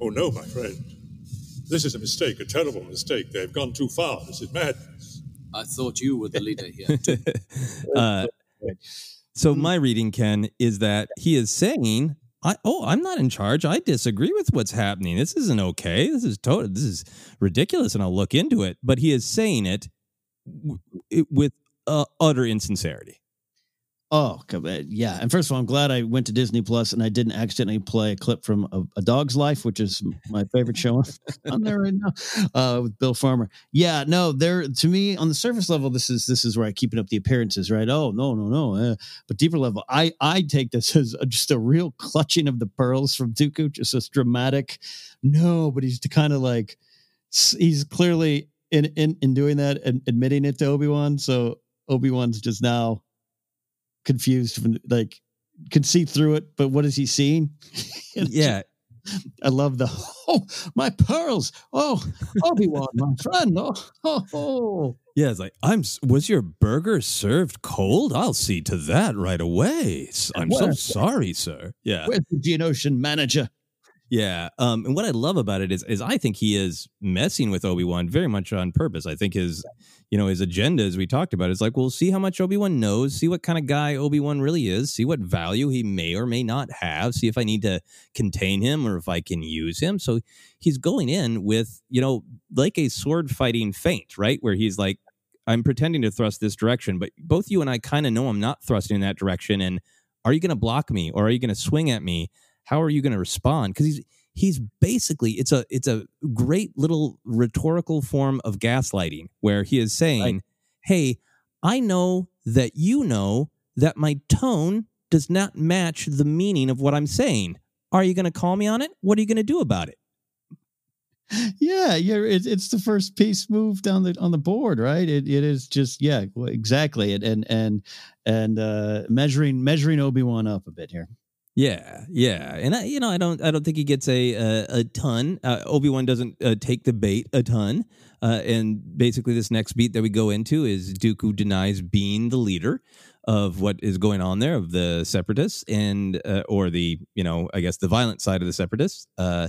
Oh, no, my friend. This is a mistake, a terrible mistake. They've gone too far. This is madness. I thought you were the leader here. uh, so my reading, Ken, is that he is saying, I, "Oh, I'm not in charge. I disagree with what's happening. This isn't okay. This is total. This is ridiculous, and I'll look into it." But he is saying it, w- it with uh, utter insincerity. Oh, on. yeah. And first of all, I'm glad I went to Disney Plus and I didn't accidentally play a clip from A, a Dog's Life, which is my favorite show on there right now uh, with Bill Farmer. Yeah, no, there to me on the surface level, this is this is where I keeping up the appearances, right? Oh no, no, no. Uh, but deeper level, I I take this as a, just a real clutching of the pearls from Dooku, just this dramatic. No, but he's to kind of like he's clearly in in in doing that and admitting it to Obi Wan. So Obi Wan's just now confused from like can see through it but what is he seeing yeah i love the oh my pearls oh obi-wan my friend oh, oh, oh. Yeah, it's like I'm. Was your burger served cold? I'll see to that right away. I'm so sorry, sir. Yeah, where's the geonosian manager Yeah, um, and what I love about it is, is I think he is messing with Obi Wan very much on purpose. I think his, you know, his agenda, as we talked about, is like, we'll see how much Obi Wan knows, see what kind of guy Obi Wan really is, see what value he may or may not have, see if I need to contain him or if I can use him. So he's going in with, you know, like a sword fighting feint, right, where he's like, I'm pretending to thrust this direction, but both you and I kind of know I'm not thrusting in that direction. And are you going to block me or are you going to swing at me? How are you going to respond? Because he's he's basically it's a it's a great little rhetorical form of gaslighting where he is saying hey i know that you know that my tone does not match the meaning of what i'm saying. Are you going to call me on it? What are you going to do about it? Yeah yeah it, it's the first piece move down the on the board right? It, it is just yeah exactly and and and and uh measuring measuring obi-wan up a bit here Yeah, yeah, and I, you know, I don't, I don't think he gets a a, a ton. Uh, Obi Wan doesn't uh, take the bait a ton, uh, and basically, this next beat that we go into is Dooku denies being the leader of what is going on there of the Separatists and uh, or the you know, I guess the violent side of the Separatists, uh,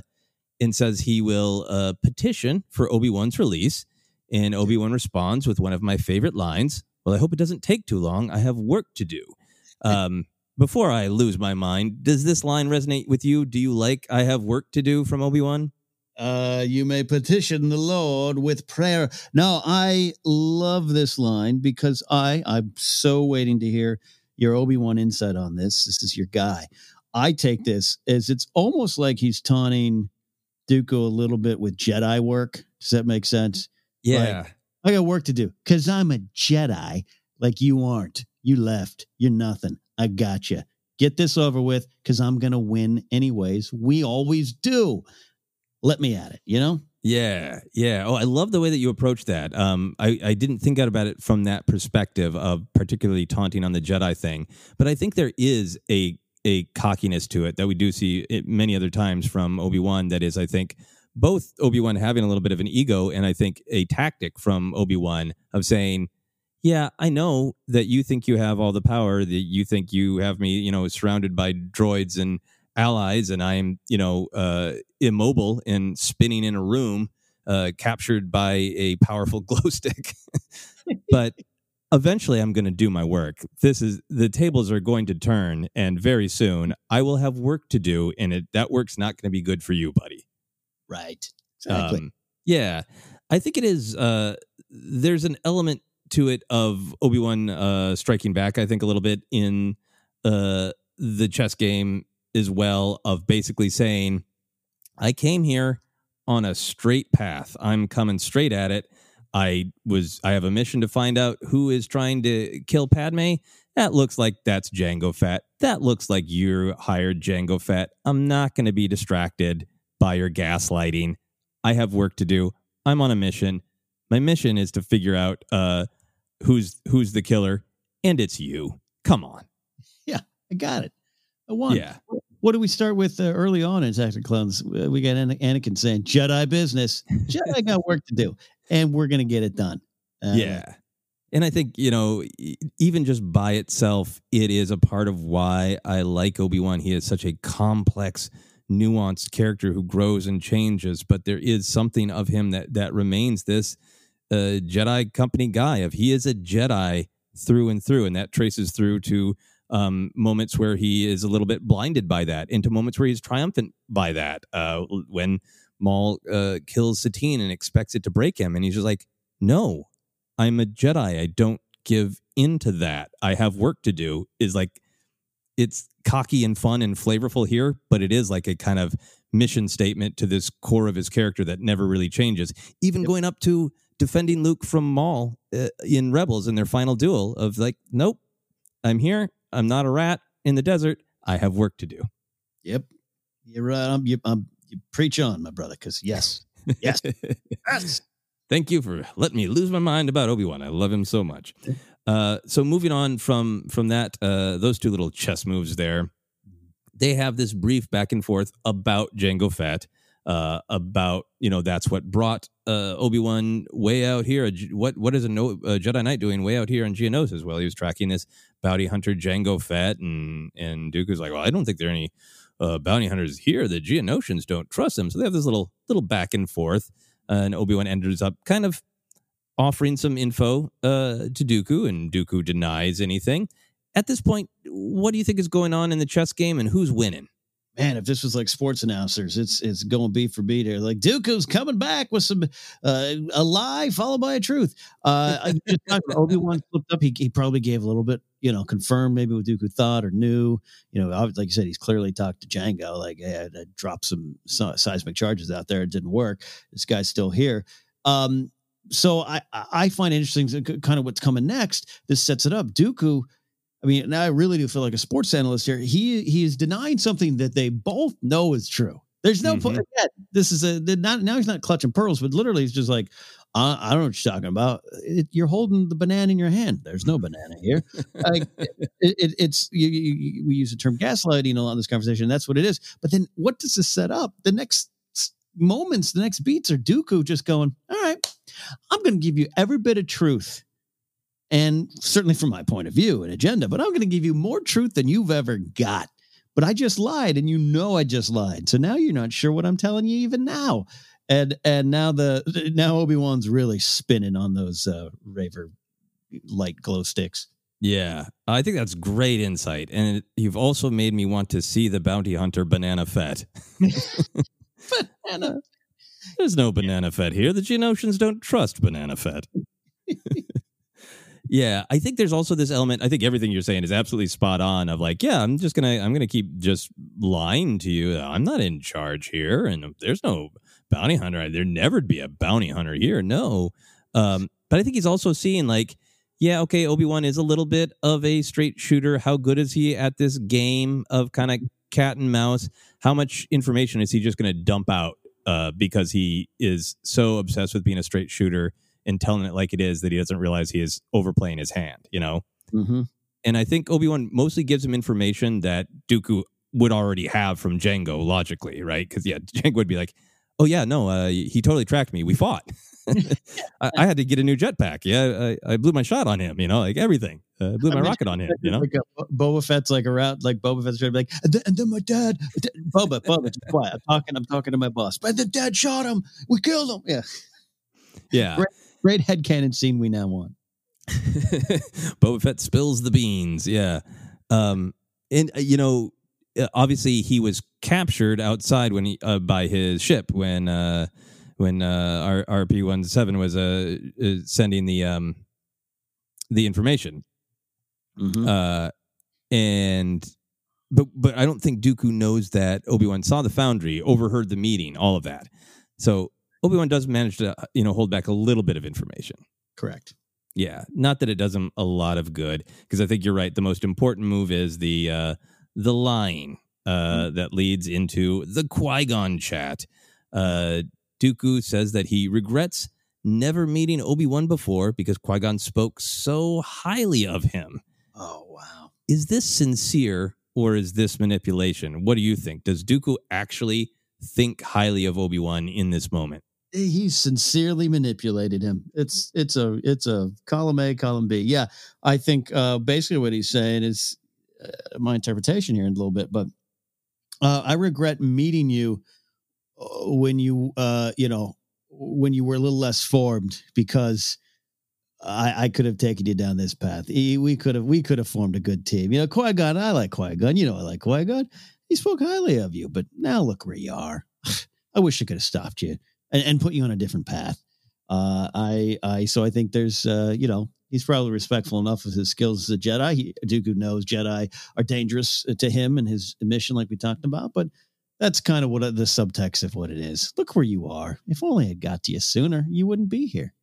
and says he will uh, petition for Obi Wan's release. And Obi Wan responds with one of my favorite lines. Well, I hope it doesn't take too long. I have work to do. Um, before I lose my mind, does this line resonate with you? Do you like I have work to do from Obi Wan? Uh, you may petition the Lord with prayer. No, I love this line because I I'm so waiting to hear your Obi Wan insight on this. This is your guy. I take this as it's almost like he's taunting Dooku a little bit with Jedi work. Does that make sense? Yeah, Like, I got work to do because I'm a Jedi, like you aren't. You left. You're nothing. I got you. Get this over with because I'm going to win anyways. We always do. Let me at it, you know? Yeah, yeah. Oh, I love the way that you approach that. Um, I, I didn't think out about it from that perspective of particularly taunting on the Jedi thing, but I think there is a a cockiness to it that we do see many other times from Obi Wan. That is, I think, both Obi Wan having a little bit of an ego, and I think a tactic from Obi Wan of saying, "Yeah, I know that you think you have all the power, that you think you have me, you know, surrounded by droids and." allies and i'm you know uh immobile and spinning in a room uh captured by a powerful glow stick but eventually i'm going to do my work this is the tables are going to turn and very soon i will have work to do and it that work's not going to be good for you buddy Right. Exactly. um, yeah, I think it is. Uh, there's an element to it of Obi Wan uh, striking back. I think a little bit in uh, the chess game as well of basically saying, "I came here on a straight path. I'm coming straight at it. I was. I have a mission to find out who is trying to kill Padme." That looks like that's Jango Fett. That looks like you hired Jango Fett. I'm not going to be distracted by your gaslighting. I have work to do. I'm on a mission. My mission is to figure out uh, who's who's the killer, and it's you. Come on. yeah, I got it. I won. Yeah. What do we start with uh, early on in Attack of Clones? Uh, We got Ana- Anakin saying, Jedi business. Jedi got work to do, and we're going to get it done. Uh, yeah. And I think, you know, even just by itself, it is a part of why I like Obi Wan. He is such a complex, nuanced character who grows and changes, but there is something of him that that remains this uh, Jedi company guy. Of he is a Jedi through and through, and that traces through to um, moments where he is a little bit blinded by that, into moments where he's triumphant by that. Uh, when Maul uh, kills Satine and expects it to break him, and he's just like, "No, I'm a Jedi. I don't give into that. I have work to do." Is like it's cocky and fun and flavorful here, but it is like a kind of mission statement to this core of his character that never really changes. Even going up to defending Luke from Maul uh, in Rebels in their final duel of like, nope, I'm here. I'm not a rat in the desert. I have work to do. Yep. You're right. I'm, you, I'm, you preach on, my brother, because yes, yes, yes. Thank you for letting me lose my mind about Obi Wan. I love him so much. Uh, so moving on from from that, uh, those two little chess moves there, they have this brief back and forth about Jango Fett, uh, about you know that's what brought uh, Obi Wan way out here. What what is a, no, a Jedi Knight doing way out here in Geonosis? Well, he was tracking this bounty hunter Jango Fett, and and Dooku's like, well, I don't think there are any uh, bounty hunters here. The Geonosians don't trust him, so they have this little little back and forth. Uh, and Obi Wan ends up kind of offering some info uh, to Dooku, and Dooku denies anything. At this point, what do you think is going on in the chess game, and who's winning? Man, if this was like sports announcers, it's it's going be for beat here. Like Dooku's coming back with some uh, a lie followed by a truth. Uh, Obi Wan flipped up. He, he probably gave a little bit, you know, confirmed maybe what Dooku thought or knew. You know, like you said, he's clearly talked to Jango. Like, hey, I, I dropped some seismic charges out there. It didn't work. This guy's still here. Um, so I I I find interesting kind of what's coming next. This sets it up. Dooku. I mean, now I really do feel like a sports analyst here. He he is denying something that they both know is true. There's no point. Mhm. Again, this is a not now he's not clutching pearls, but literally he's just like, I, I don't know what you're talking about. It, you're holding the banana in your hand. There's no banana here. like, it, it, it's you, you, we use the term gaslighting a lot in this conversation. That's what it is. But then, what does this set up? The next moments, the next beats are Dooku just going, "All right, I'm going to give you every bit of truth." And certainly from my point of view and agenda, but I'm going to give you more truth than you've ever got. But I just lied, and you know I just lied. So now you're not sure what I'm telling you even now and and now the now Obi Wan's really spinning on those uh, Raver light glow sticks. Yeah, I think that's great insight, and you've also made me want to see the bounty hunter Banana Fett. banana. There's no Banana Fett here. The Geonosians don't trust Banana Fett. yeah, I think there's also this element. I think everything you're saying is absolutely spot on. Of like, yeah, I'm just gonna I'm gonna keep just lying to you. I'm not in charge here, and there's no bounty hunter. There'd never be a bounty hunter here. No. Um, but I think he's also seeing like, yeah, okay, Obi Wan is a little bit of a straight shooter. How good is he at this game of kind of cat and mouse? How much information is he just to dump out uh, because he is so obsessed with being a straight shooter and telling it like it is that he doesn't realize he is overplaying his hand, you know? Mm-hmm. And I think Obi Wan mostly gives him information that Dooku would already have from Jango logically, right? Because, yeah, Jango would be like, oh yeah, no, uh, he totally tracked me. We fought. I, I, had to get a new jetpack. Yeah, I, I, blew my shot on him. You know, like everything. Uh, blew my I mean, rocket on him. You know, like a, Boba Fett's like around, like Boba Fett's trying to be like, and then, and then my dad, Boba, Boba, just quiet. I'm talking. I'm talking to my boss. But the dad shot him. We killed him. Yeah, yeah. Great, great headcanon scene we now want. Boba Fett spills the beans. Yeah, um, and uh, you know, uh, obviously he was captured outside when he uh, by his ship when uh, when uh, our RP one seven was uh, uh, sending the um, the information, mm-hmm. uh, and but but I don't think Dooku knows that Obi Wan saw the Foundry, overheard the meeting, all of that. So Obi Wan does manage to you know hold back a little bit of information. Correct. Yeah, not that it does him a lot of good because I think you're right. The most important move is the uh, the lying uh, mm-hmm. that leads into the Qui Gon chat. Uh, Dooku says that he regrets never meeting Obi Wan before because Qui Gon spoke so highly of him. Oh, wow. Is this sincere or is this manipulation? What do you think? Does Dooku actually think highly of Obi Wan in this moment? He sincerely manipulated him. It's it's a it's a column A, column B. Yeah, I think uh, basically what he's saying is uh, my interpretation here in a little bit, but uh, I regret meeting you uh, when you, uh, you know, when you were a little less formed because I, I could have taken you down this path. We could have, we could have formed a good team. You know, Qui Gon, I like Qui Gon. You know, I like Qui Gon. He spoke highly of you, but now look where you are. I wish I could have stopped you and, and put you on a different path. Uh, I, I, so I think there's, uh, you know, he's probably respectful enough of his skills as a Jedi. He, Dooku knows Jedi are dangerous to him and his mission, like we talked about. But that's kind of what the subtext of what it is. Look where you are. If only I got to you sooner, you wouldn't be here.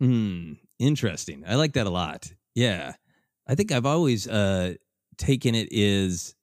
Hmm. Interesting. I like that a lot. Yeah. I think I've always uh, taken it is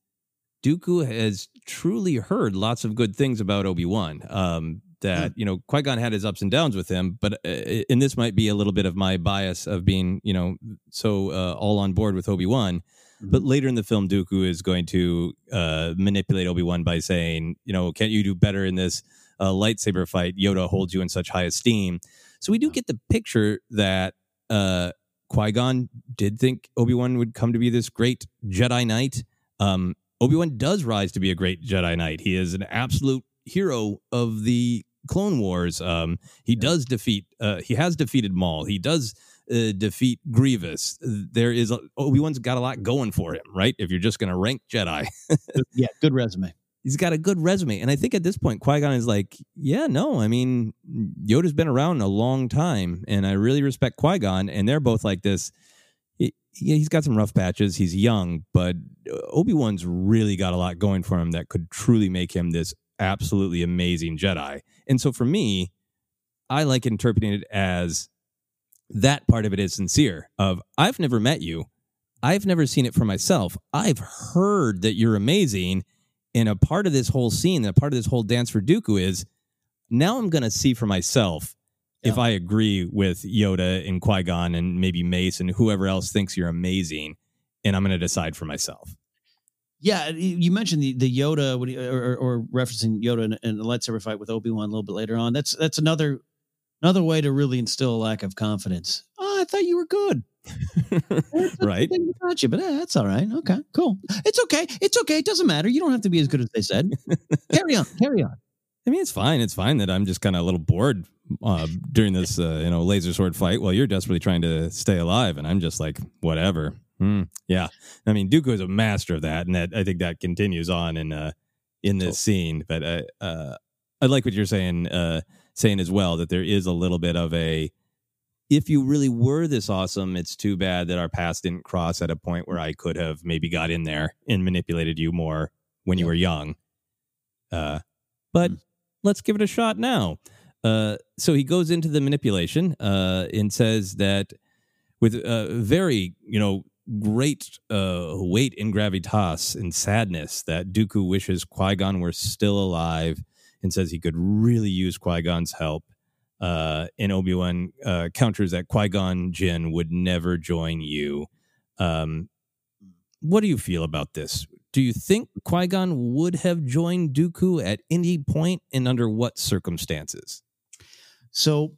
Dooku has truly heard lots of good things about Obi Wan. Um, that mm. you know Qui Gon had his ups and downs with him, but uh, and this might be a little bit of my bias of being you know so uh, all on board with Obi Wan. Mm-hmm. But later in the film, Dooku is going to uh, manipulate Obi Wan by saying, you know, can't you do better in this uh, lightsaber fight? Yoda holds you in such high esteem. So we do get the picture that uh, Qui Gon did think Obi Wan would come to be this great Jedi Knight. Um, Obi Wan does rise to be a great Jedi Knight. He is an absolute hero of the Clone Wars, um, he does defeat. Uh, he has defeated Maul. He does uh, defeat Grievous. There is Obi Wan's got a lot going for him, right? If you're just going to rank Jedi, yeah, good resume. He's got a good resume, and I think at this point, Qui Gon is like, yeah, no, I mean, Yoda's been around a long time, and I really respect Qui Gon, and they're both like this. He, he's got some rough patches. He's young, but Obi Wan's really got a lot going for him that could truly make him this absolutely amazing Jedi. And so for me, I like interpreting it as that part of it is sincere of I've never met you. I've never seen it for myself. I've heard that you're amazing. And a part of this whole scene, a part of this whole dance for Dooku is now I'm going to see for myself if I agree with Yoda and Qui Gon and maybe Mace and whoever else thinks you're amazing, and I'm going to decide for myself. Yeah, you mentioned the, the Yoda when he, or, or referencing Yoda in, in the lightsaber fight with Obi Wan a little bit later on. That's that's another another way to really instill a lack of confidence. Oh, I thought you were good. right. About you, but eh, that's all right. Okay, cool. It's okay. It's okay. It doesn't matter. You don't have to be as good as they said. carry on. Carry on. I mean, it's fine. It's fine that I'm just kind of a little bored uh, during this, uh, you know, laser sword fight while you're desperately trying to stay alive, and I'm just like, whatever. Mm, yeah, I mean, Dooku is a master of that, and that I think that continues on in uh, in this scene. But uh, uh, I like what you're saying, uh, saying as well that there is a little bit of a if you really were this awesome, it's too bad that our paths didn't cross at a point where I could have maybe got in there and manipulated you more when you were young. Uh, but mm. let's give it a shot now. Uh, so he goes into the manipulation uh, and says that with uh, very, you know, great uh, weight in gravitas and sadness that Dooku wishes Qui Gon were still alive and says he could really use Qui Gon's help uh, and Obi Wan uh, counters that Qui Gon Jinn would never join you. Um, what do you feel about this? Do you think Qui Gon would have joined Dooku at any point and under what circumstances? So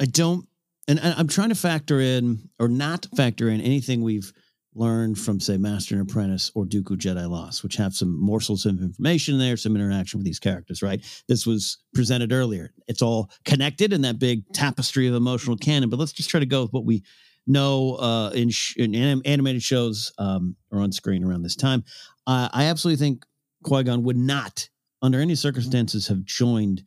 I don't, and I'm trying to factor in or not factor in anything we've learned from, say, Master and Apprentice or Dooku Jedi Lost, which have some morsels of information there, some interaction with these characters, right? This was presented earlier. It's all connected in that big tapestry of emotional canon, but let's just try to go with what we know uh, in, sh- in anim- animated shows um, or on screen around this time. Uh, I absolutely think Qui Gon would not, under any circumstances, have joined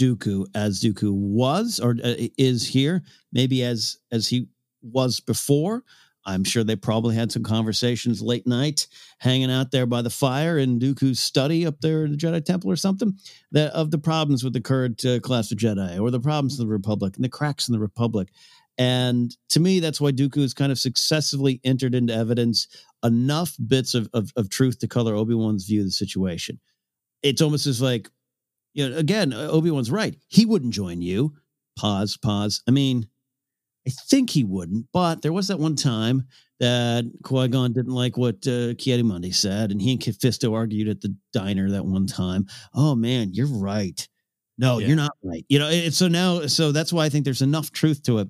Dooku as Dooku was or uh, is here, maybe as as he was before. I'm sure they probably had some conversations late night, hanging out there by the fire in Dooku's study up there in the Jedi Temple or something, that of the problems with the current uh, class of Jedi or the problems of the Republic and the cracks in the Republic. And to me, that's why Dooku has kind of successively entered into evidence enough bits of, of, of truth to color Obi Wan's view of the situation. It's almost as like, you know, again, Obi Wan's right. He wouldn't join you. Pause, pause. I mean, I think he wouldn't, but there was that one time that Qui Gon didn't like what uh, Mundi said, and he and Kit Fisto argued at the diner that one time. Oh man, you're right. No, yeah. you're not right. You know, it, so now, so that's why I think there's enough truth to it.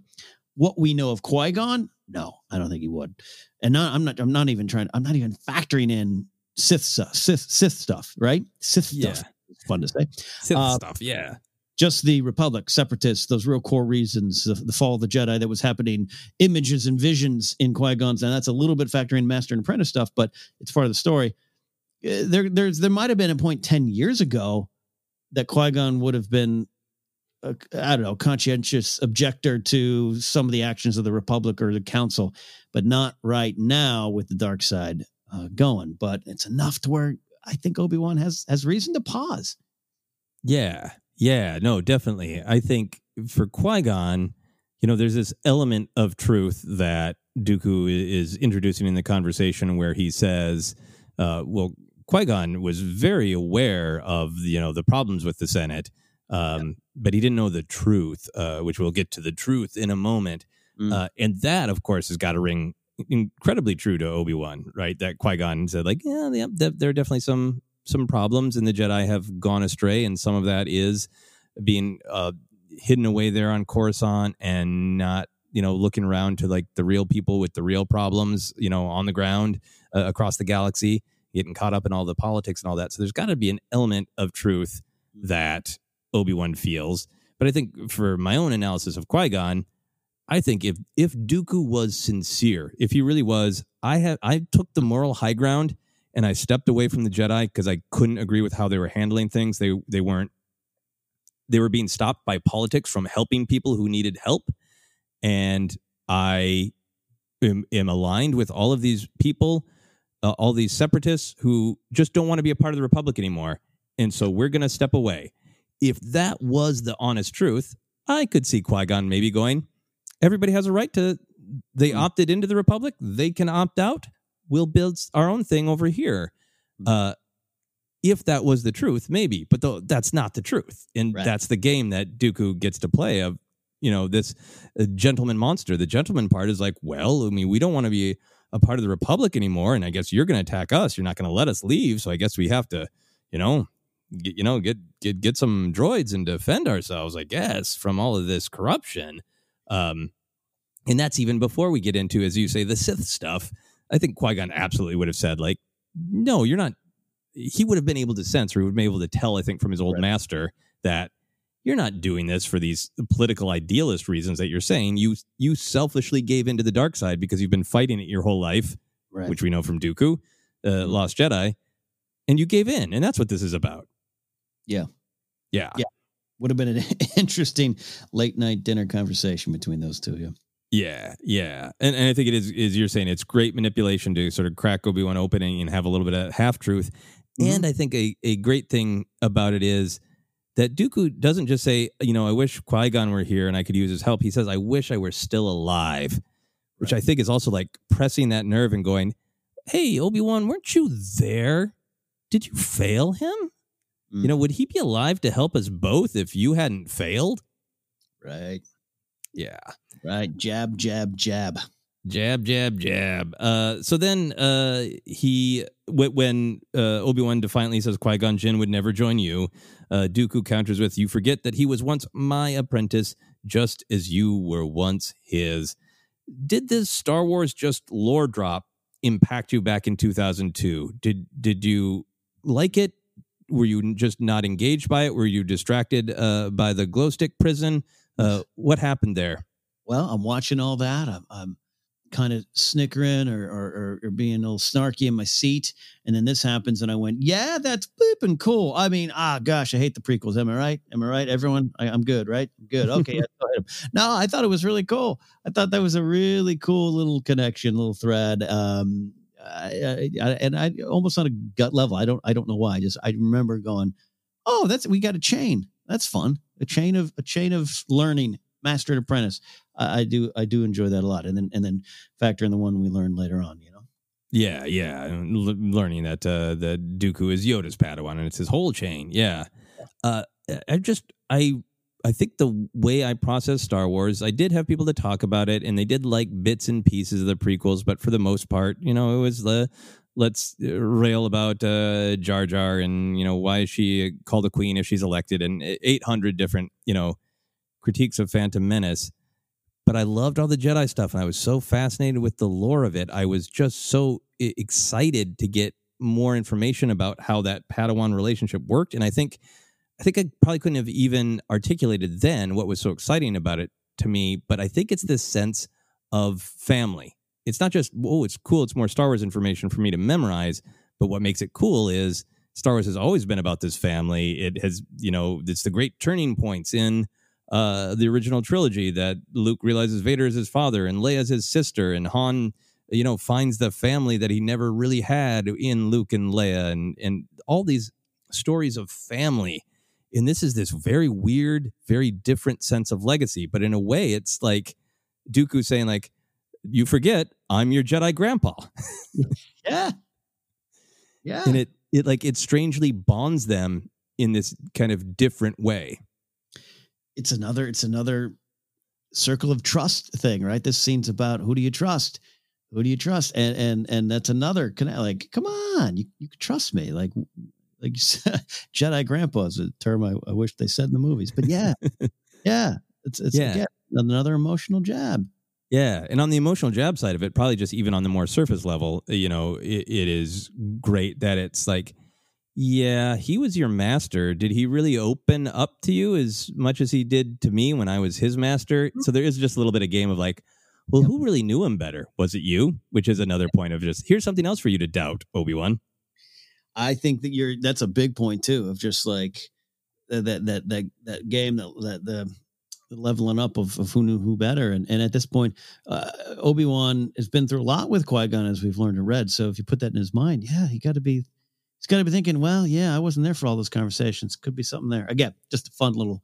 What we know of Qui Gon, no, I don't think he would. And not, I'm not, I'm not even trying. I'm not even factoring in Sith stuff, Sith, Sith stuff, right? Sith yeah. stuff. Fun to say. Uh, stuff, yeah just the Republic, separatists, those real core reasons, the, the, fall of the Jedi that was happening, images and visions in Qui Gon's. And that's a little bit factoring in Master and Apprentice stuff, but it's part of the story. Uh, there, there's there might have been a point ten years ago that Qui Gon would have been, I don't know, conscientious objector to some of the actions of the Republic or the Council, but not right now with the dark side uh, going. But it's enough to where I think Obi Wan has has reason to pause. Yeah, yeah, no, definitely. I think for Qui Gon, you know, there's this element of truth that Dooku is introducing in the conversation where he says, uh, well, Qui Gon was very aware of you know the problems with the Senate, um, yeah. but he didn't know the truth, uh, which we'll get to the truth in a moment. Mm. Uh, and that, of course, has got to ring incredibly true to Obi Wan, right? That Qui Gon said, like, yeah, there are definitely some some problems, and the Jedi have gone astray, and some of that is being uh, hidden away there on Coruscant and not you know looking around to like the real people with the real problems you know on the ground uh, across the galaxy getting caught up in all the politics and all that so there's got to be an element of truth that obi-wan feels but i think for my own analysis of qui-gon i think if if dooku was sincere if he really was i have i took the moral high ground and I stepped away from the Jedi because I couldn't agree with how they were handling things. They they weren't they were being stopped by politics from helping people who needed help, and I am, am aligned with all of these people, uh, all these separatists who just don't want to be a part of the Republic anymore, and so we're going to step away. If that was the honest truth, I could see Qui Gon maybe going. Everybody has a right to. They hmm. opted into the Republic. They can opt out we'll build our own thing over here. Mm-hmm. Uh, if that was the truth, maybe, but that's not the truth, and right. that's the game that Dooku gets to play. Of you know this uh, gentleman monster. The gentleman part is like, well, I mean, we don't want to be a part of the republic anymore, and I guess you're going to attack us. You're not going to let us leave, so I guess we have to, you know, get, you know, get get get some droids and defend ourselves. I guess from all of this corruption. Um, and that's even before we get into, as you say, the Sith stuff. I think Qui Gon absolutely would have said, like, no, you're not. He would have been able to sense, or he would have been able to tell, I think, from his old right. master that you're not doing this for these political idealist reasons that you're saying. You you selfishly gave into the dark side because you've been fighting it your whole life, right. which we know from Dooku, uh, mm-hmm. Lost Jedi, and you gave in, and that's what this is about. Yeah, yeah, yeah. Would have been an interesting late night dinner conversation between those two. Yeah. Yeah, yeah, and, and I think it is. Is you're saying it's great manipulation to sort of crack Obi Wan opening and have a little bit of half truth, mm-hmm. and I think a a great thing about it is that Dooku doesn't just say, you know, I wish Qui Gon were here and I could use his help. He says, I wish I were still alive, which I think is also like pressing that nerve and going, Hey, Obi Wan, weren't you there? Did you fail him? Mm. You know, would he be alive to help us both if you hadn't failed? Right. Yeah. Right. Jab, jab, jab. Jab, jab, jab. Uh, so then uh, he, when uh, Obi Wan defiantly says Qui Gon Jinn would never join you, uh, Dooku counters with, "You forget that he was once my apprentice, just as you were once his." Did this Star Wars just lore drop impact you back in 2002? Did did you like it? Were you just not engaged by it? Were you distracted uh, by the glow stick prison? Uh, what happened there? Well, I'm watching all that. I'm, I'm kind of snickering or, or, or, being a little snarky in my seat. And then this happens, and I went, Yeah, that's bleeping cool. I mean, ah, gosh, I hate the prequels. Am I right? Am I right? Everyone, I, am good, right? I'm good. Okay. no, I thought it was really cool. I thought that was a really cool little connection, little thread. Um, I, I, and I almost on a gut level, I don't, I don't know why. I just, I remember going, Oh, that's, we got a chain. That's fun. A chain of, a chain of learning master and apprentice. I, I do I do enjoy that a lot, and then and then factor in the one we learned later on. You know. Yeah, yeah, L- learning that uh, the Dooku is Yoda's Padawan, and it's his whole chain. Yeah, uh, I just I I think the way I process Star Wars, I did have people to talk about it, and they did like bits and pieces of the prequels, but for the most part, you know, it was the let's uh, rail about uh, Jar Jar and you know why is she called a queen if she's elected, and eight hundred different you know critiques of Phantom Menace. But I loved all the Jedi stuff, and I was so fascinated with the lore of it. I was just so excited to get more information about how that Padawan relationship worked. And I think, I think I probably couldn't have even articulated then what was so exciting about it to me. But I think it's this sense of family. It's not just oh, it's cool. It's more Star Wars information for me to memorize. But what makes it cool is Star Wars has always been about this family. It has, you know, it's the great turning points in uh, the original trilogy that Luke realizes Vader is his father and Leia is his sister, and Han, you know, finds the family that he never really had in Luke and Leia, and and all these stories of family. And this is this very weird, very different sense of legacy. But in a way, it's like Dooku saying, like, you forget I'm your Jedi grandpa. yeah. Yeah. And it it like it strangely bonds them in this kind of different way it's another it's another circle of trust thing, right? This scene's about who do you trust? Who do you trust? And and and that's another kind of like, come on, you you trust me. Like like Jedi grandpa is a term I, I, wish they said in the movies. But yeah, yeah, it's it's yeah. Again, another emotional jab. Yeah, and on the emotional jab side of it, probably just even on the more surface level, you know, it, it is great that it's like yeah, he was your master. Did he really open up to you as much as he did to me when I was his master? Mm-hmm. So there is just a little bit of game of like, well, who really knew him better? Was it you? Which is another point of just here's something else for you to doubt, Obi Wan. I think that you're that's a big point too of just like that that that that, game that, that the leveling up of, of who knew who better. And, and at this point, uh, Obi Wan has been through a lot with Qui Gon as we've learned and read. So if you put that in his mind, yeah, he got to be he's got to be thinking, well, yeah, I wasn't there for all those conversations. Could be something there. Again, just a fun little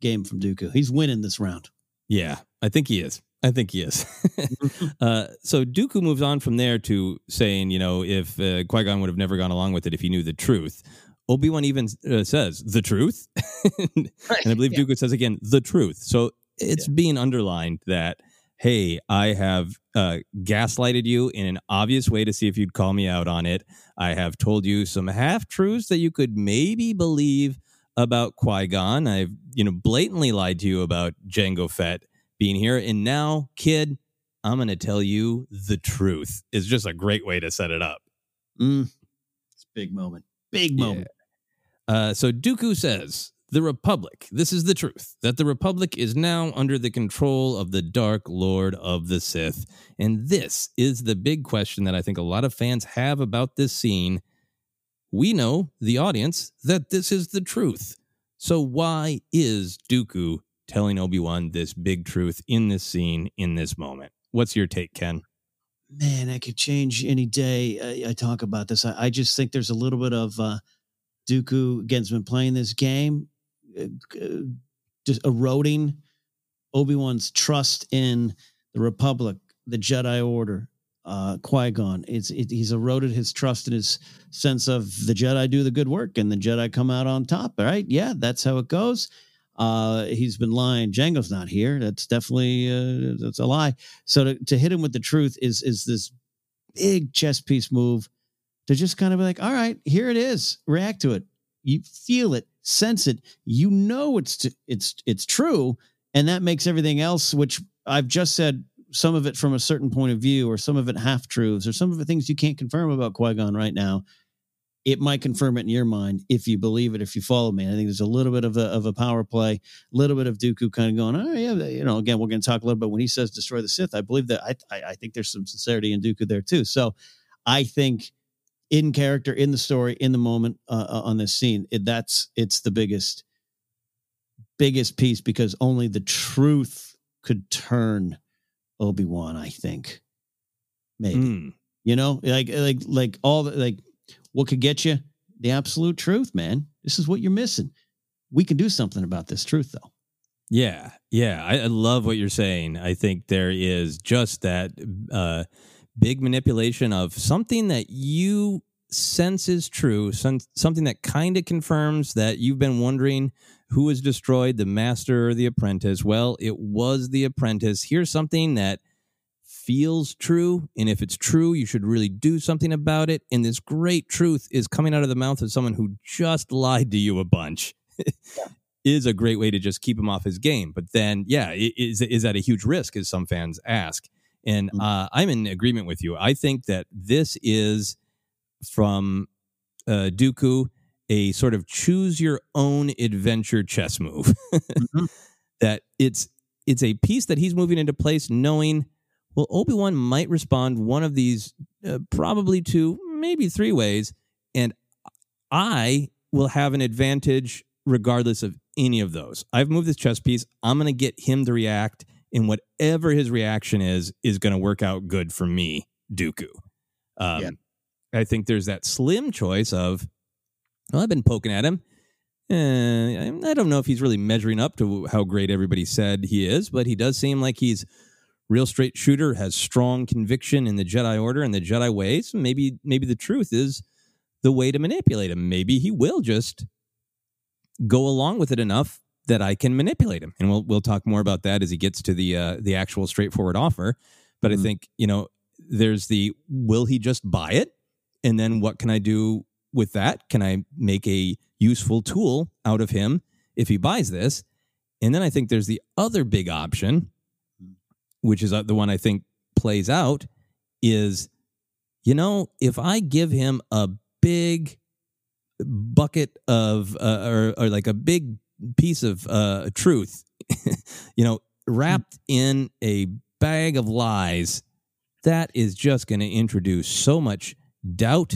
game from Dooku. He's winning this round. Yeah, I think he is. I think he is. Mm-hmm. uh, so Dooku moves on from there to saying, you know, if uh, Qui Gon would have never gone along with it if he knew the truth. Obi Wan even uh, says the truth, and I believe yeah. Dooku says again the truth. So it's being underlined that hey, I have uh, gaslighted you in an obvious way to see if you'd call me out on it. I have told you some half truths that you could maybe believe about Qui Gon. I've you know blatantly lied to you about Jango Fett being here, and now, kid, I'm going to tell you the truth. Is just a great way to set it up. Mm. It's a big moment. Big moment. Yeah. Uh, so Dooku says, the Republic, this is the truth, that the Republic is now under the control of the Dark Lord of the Sith. And this is the big question that I think a lot of fans have about this scene. We know, the audience, that this is the truth. So why is Dooku telling Obi-Wan this big truth in this scene, in this moment? What's your take, Ken? Man, I could change any day I, I talk about this. I, I, just think there's a little bit of uh, Dooku again's been playing this game, uh, uh just eroding Obi Wan's trust in the Republic, the Jedi Order, uh, Qui Gon. It's it, he's eroded his trust in his sense of the Jedi do the good work and the Jedi come out on top. Right? Yeah, that's how it goes. Uh, he's been lying. Jango's not here. That's definitely uh, that's a lie. So to, to hit him with the truth is is this big chess piece move to just kind of be like, all right, here it is. React to it. You feel it, sense it. You know it's t- it's it's true, and that makes everything else, which I've just said, some of it from a certain point of view, or some of it half truths, or some of the things you can't confirm about Qui Gon right now it might confirm it in your mind if you believe it, if you follow me. I think there's a little bit of a, of a power play, a little bit of Dooku kind of going, oh, yeah, you know, again, we're going to talk a little bit when he says destroy the Sith. I believe that I, I, I think there's some sincerity in Dooku there too. So I think in character, in the story, in the moment uh, uh on this scene, it, that's, it's the biggest, biggest piece because only the truth could turn Obi-Wan, I think. Maybe. Mm. You know, like, like, like all the, like, what could get you? The absolute truth, man. This is what you're missing. We can do something about this truth, though. Yeah, yeah, I, I love what you're saying. I think there is just that uh, big manipulation of something that you sense is true, some, something that kind of confirms that you've been wondering who was destroyed, the master or the apprentice. Well, it was the apprentice. Here's something that feels true. And if it's true, you should really do something about it. And this great truth is coming out of the mouth of someone who just lied to you a bunch. is a great way to just keep him off his game. But then, yeah, is is at a huge risk, as some fans ask. And mm-hmm. uh, I'm in agreement with you. I think that this is from uh, Dooku a sort of choose your own adventure chess move. mm-hmm. That it's it's a piece that he's moving into place, knowing well, Obi Wan might respond one of these, uh, probably two, maybe three ways, and I will have an advantage regardless of any of those. I've moved this chess piece. I'm going to get him to react, and whatever his reaction is, is going to work out good for me, Dooku. Um, yeah. I think there's that slim choice of, well, I've been poking at him. Uh, I don't know if he's really measuring up to how great everybody said he is, but he does seem like he's real straight shooter has strong conviction in the Jedi Order and the Jedi ways. Maybe maybe the truth is the way to manipulate him. Maybe he will just go along with it enough that I can manipulate him. And we'll we'll talk more about that as he gets to the uh, the actual straightforward offer. But mm-hmm. I think you know there's the will he just buy it, and then what can I do with that? Can I make a useful tool out of him if he buys this? And then I think there's the other big option, which is uh, the one I think plays out, is you know, if I give him a big bucket of, uh, or, or like a big piece of uh, truth, you know, wrapped in a bag of lies, that is just going to introduce so much doubt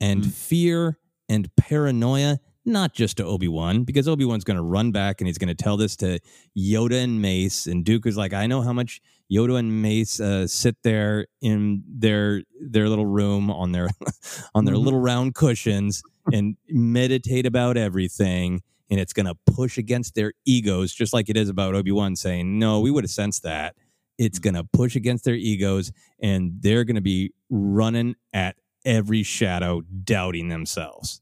and mm. fear and paranoia not just to Obi Wan, because Obi Wan's going to run back and he's going to tell this to Yoda and Mace. And Duke is like, I know how much Yoda and Mace uh, sit there in their their little room on their on their mm-hmm. little round cushions and meditate about everything. And it's going to push against their egos, just like it is about Obi Wan saying, "No, we would have sensed that." It's going to push against their egos, and they're going to be running at every shadow, doubting themselves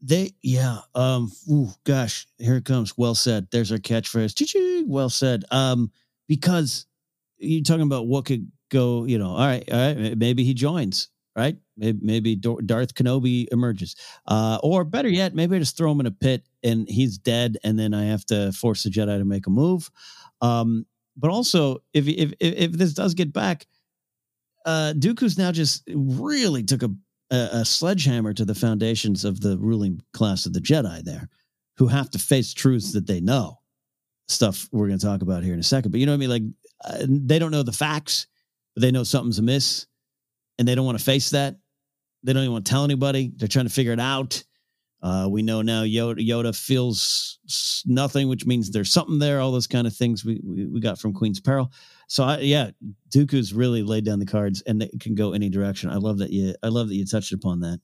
They yeah. Um. Ooh, gosh, here it comes. Well said. There's our catchphrase. Well said. Um. Because you're talking about what could go. You know. All right. All right. Maybe he joins. Right. Maybe Darth Kenobi emerges. Uh. Or better yet, maybe I just throw him in a pit and he's dead, and then I have to force the Jedi to make a move. Um. But also, if if if, if this does get back, uh, Dooku's now just really took a a, a sledgehammer to the foundations of the ruling class of the Jedi there, who have to face truths that they know. Stuff we're going to talk about here in a second. But you know what I mean? Like uh, they don't know the facts, but they know something's amiss, and they don't want to face that. They don't even want to tell anybody. They're trying to figure it out. Uh, we know now Yoda, Yoda, feels nothing, which means there's something there. All those kind of things we, we, we got from Queen's Peril. So I, yeah, Dooku's really laid down the cards, and it can go any direction. I love that you. I love that you touched upon that.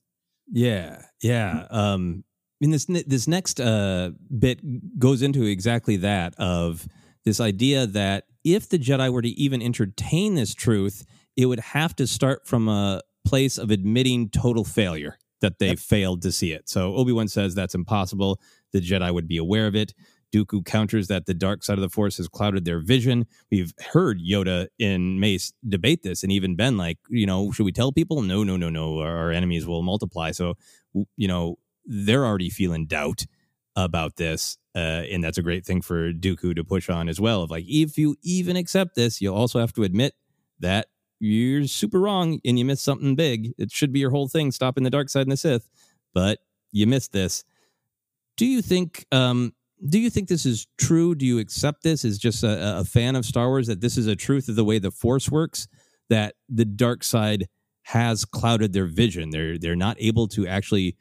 Yeah, yeah. Um, I mean, this this next uh, bit goes into exactly that of this idea that if the Jedi were to even entertain this truth, it would have to start from a place of admitting total failure that they yep. failed to see it. So Obi Wan says that's impossible. The Jedi would be aware of it. Dooku counters that the dark side of the Force has clouded their vision. We've heard Yoda and Mace debate this, and even been like, you know, should we tell people? No, no, no, no. Our enemies will multiply. So, you know, they're already feeling doubt about this. Uh, and that's a great thing for Dooku to push on as well. Of like, if you even accept this, you'll also have to admit that you're super wrong and you missed something big. It should be your whole thing, stopping the dark side and the Sith, but you missed this. Do you think um, do you think this is true? Do you accept this as just a, a, fan of Star Wars that this is a truth of the way the Force works? That the dark side has clouded their vision. They're they're not able to actually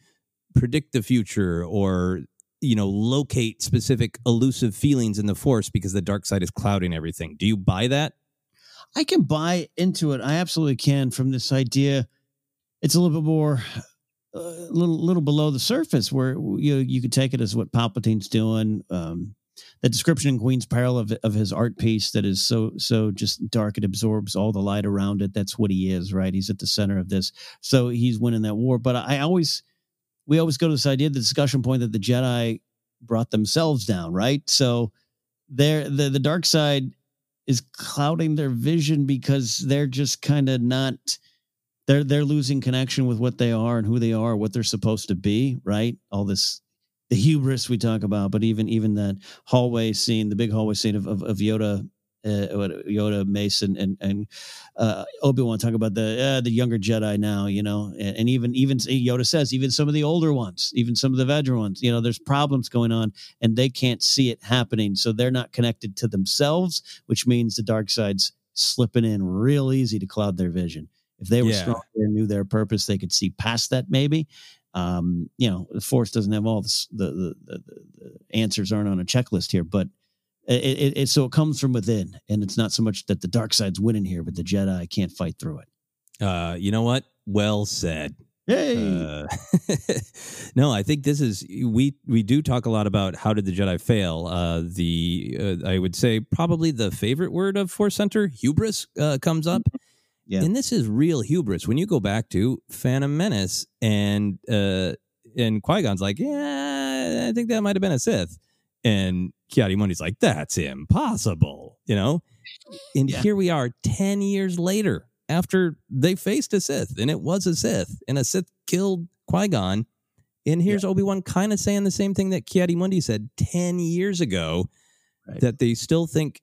predict the future or you know locate specific elusive feelings in the Force because the dark side is clouding everything. Do you buy that? I can buy into it. I absolutely can. From this idea, it's a little bit more a little little below the surface where you you could take it as what Palpatine's doing. Um, the description in Queen's Peril of of his art piece that is so so just dark it absorbs all the light around it. That's what he is, right? He's at the center of this, so he's winning that war. But I always we always go to this idea, the discussion point that the Jedi brought themselves down, right? So there the the dark side is clouding their vision because they're just kind of not they're they're losing connection with what they are and who they are, what they're supposed to be, right? All this the hubris we talk about, but even even that hallway scene, the big hallway scene of of, of Yoda, Yoda, Mace, and and uh, Obi Wan talk about the uh, the younger Jedi now, you know, and, and, even even Yoda says even some of the older ones, even some of the veteran ones, you know, there's problems going on, and they can't see it happening, so they're not connected to themselves, which means the dark side's slipping in real easy to cloud their vision. If they were yeah. stronger and knew their purpose, they could see past that. Maybe, um, you know, the force doesn't have all the the, the, the answers aren't on a checklist here, but it, it, it, so it comes from within, and it's not so much that the dark side's winning here, but the Jedi can't fight through it. Uh, you know what? Well said. Hey. Uh, no, I think this is we we do talk a lot about how did the Jedi fail. Uh, the uh, I would say probably the favorite word of Force Center hubris uh, comes up. Yeah. And this is real hubris. When you go back to Phantom Menace and uh and Qui-Gon's like, yeah, I think that might have been a Sith. And Ki-Adi-Mundi's like, that's impossible, you know? And yeah. here we are 10 years later after they faced a Sith and it was a Sith and a Sith killed Qui-Gon. And here's yeah. Obi-Wan kind of saying the same thing that Ki-Adi-Mundi said 10 years ago right. that they still think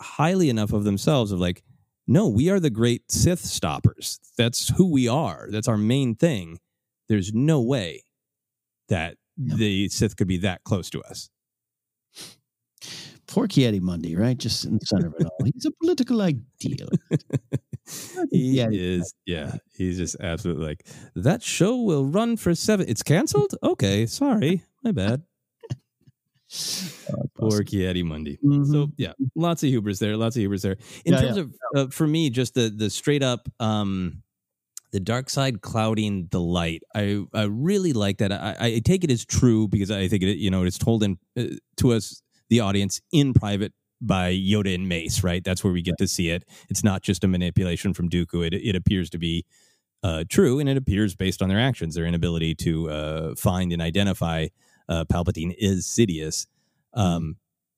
highly enough of themselves of like, no, we are the great Sith stoppers. That's who we are. That's our main thing. There's no way that the Sith could be that close to us. Poor Ki-Adi-Mundi, right? Just in the center of it all. He's a political idealist. he yeah, is. Yeah, he's just absolutely like that. Show will run for seven. It's canceled. Okay, sorry, my bad. Poor Ki-Adi-Mundi. Mm-hmm. So yeah, lots of hubris there. Lots of hubris there. In yeah, terms yeah. of uh, for me, just the the straight up um the dark side clouding the light. I I really like that. I, I take it as true because I think it you know it's told in uh, to us the audience in private by Yoda and Mace. Right, that's where we get right. to see it. It's not just a manipulation from Dooku. It it appears to be uh, true, and it appears based on their actions, their inability to uh, find and identify uh, Palpatine is Sidious. Um,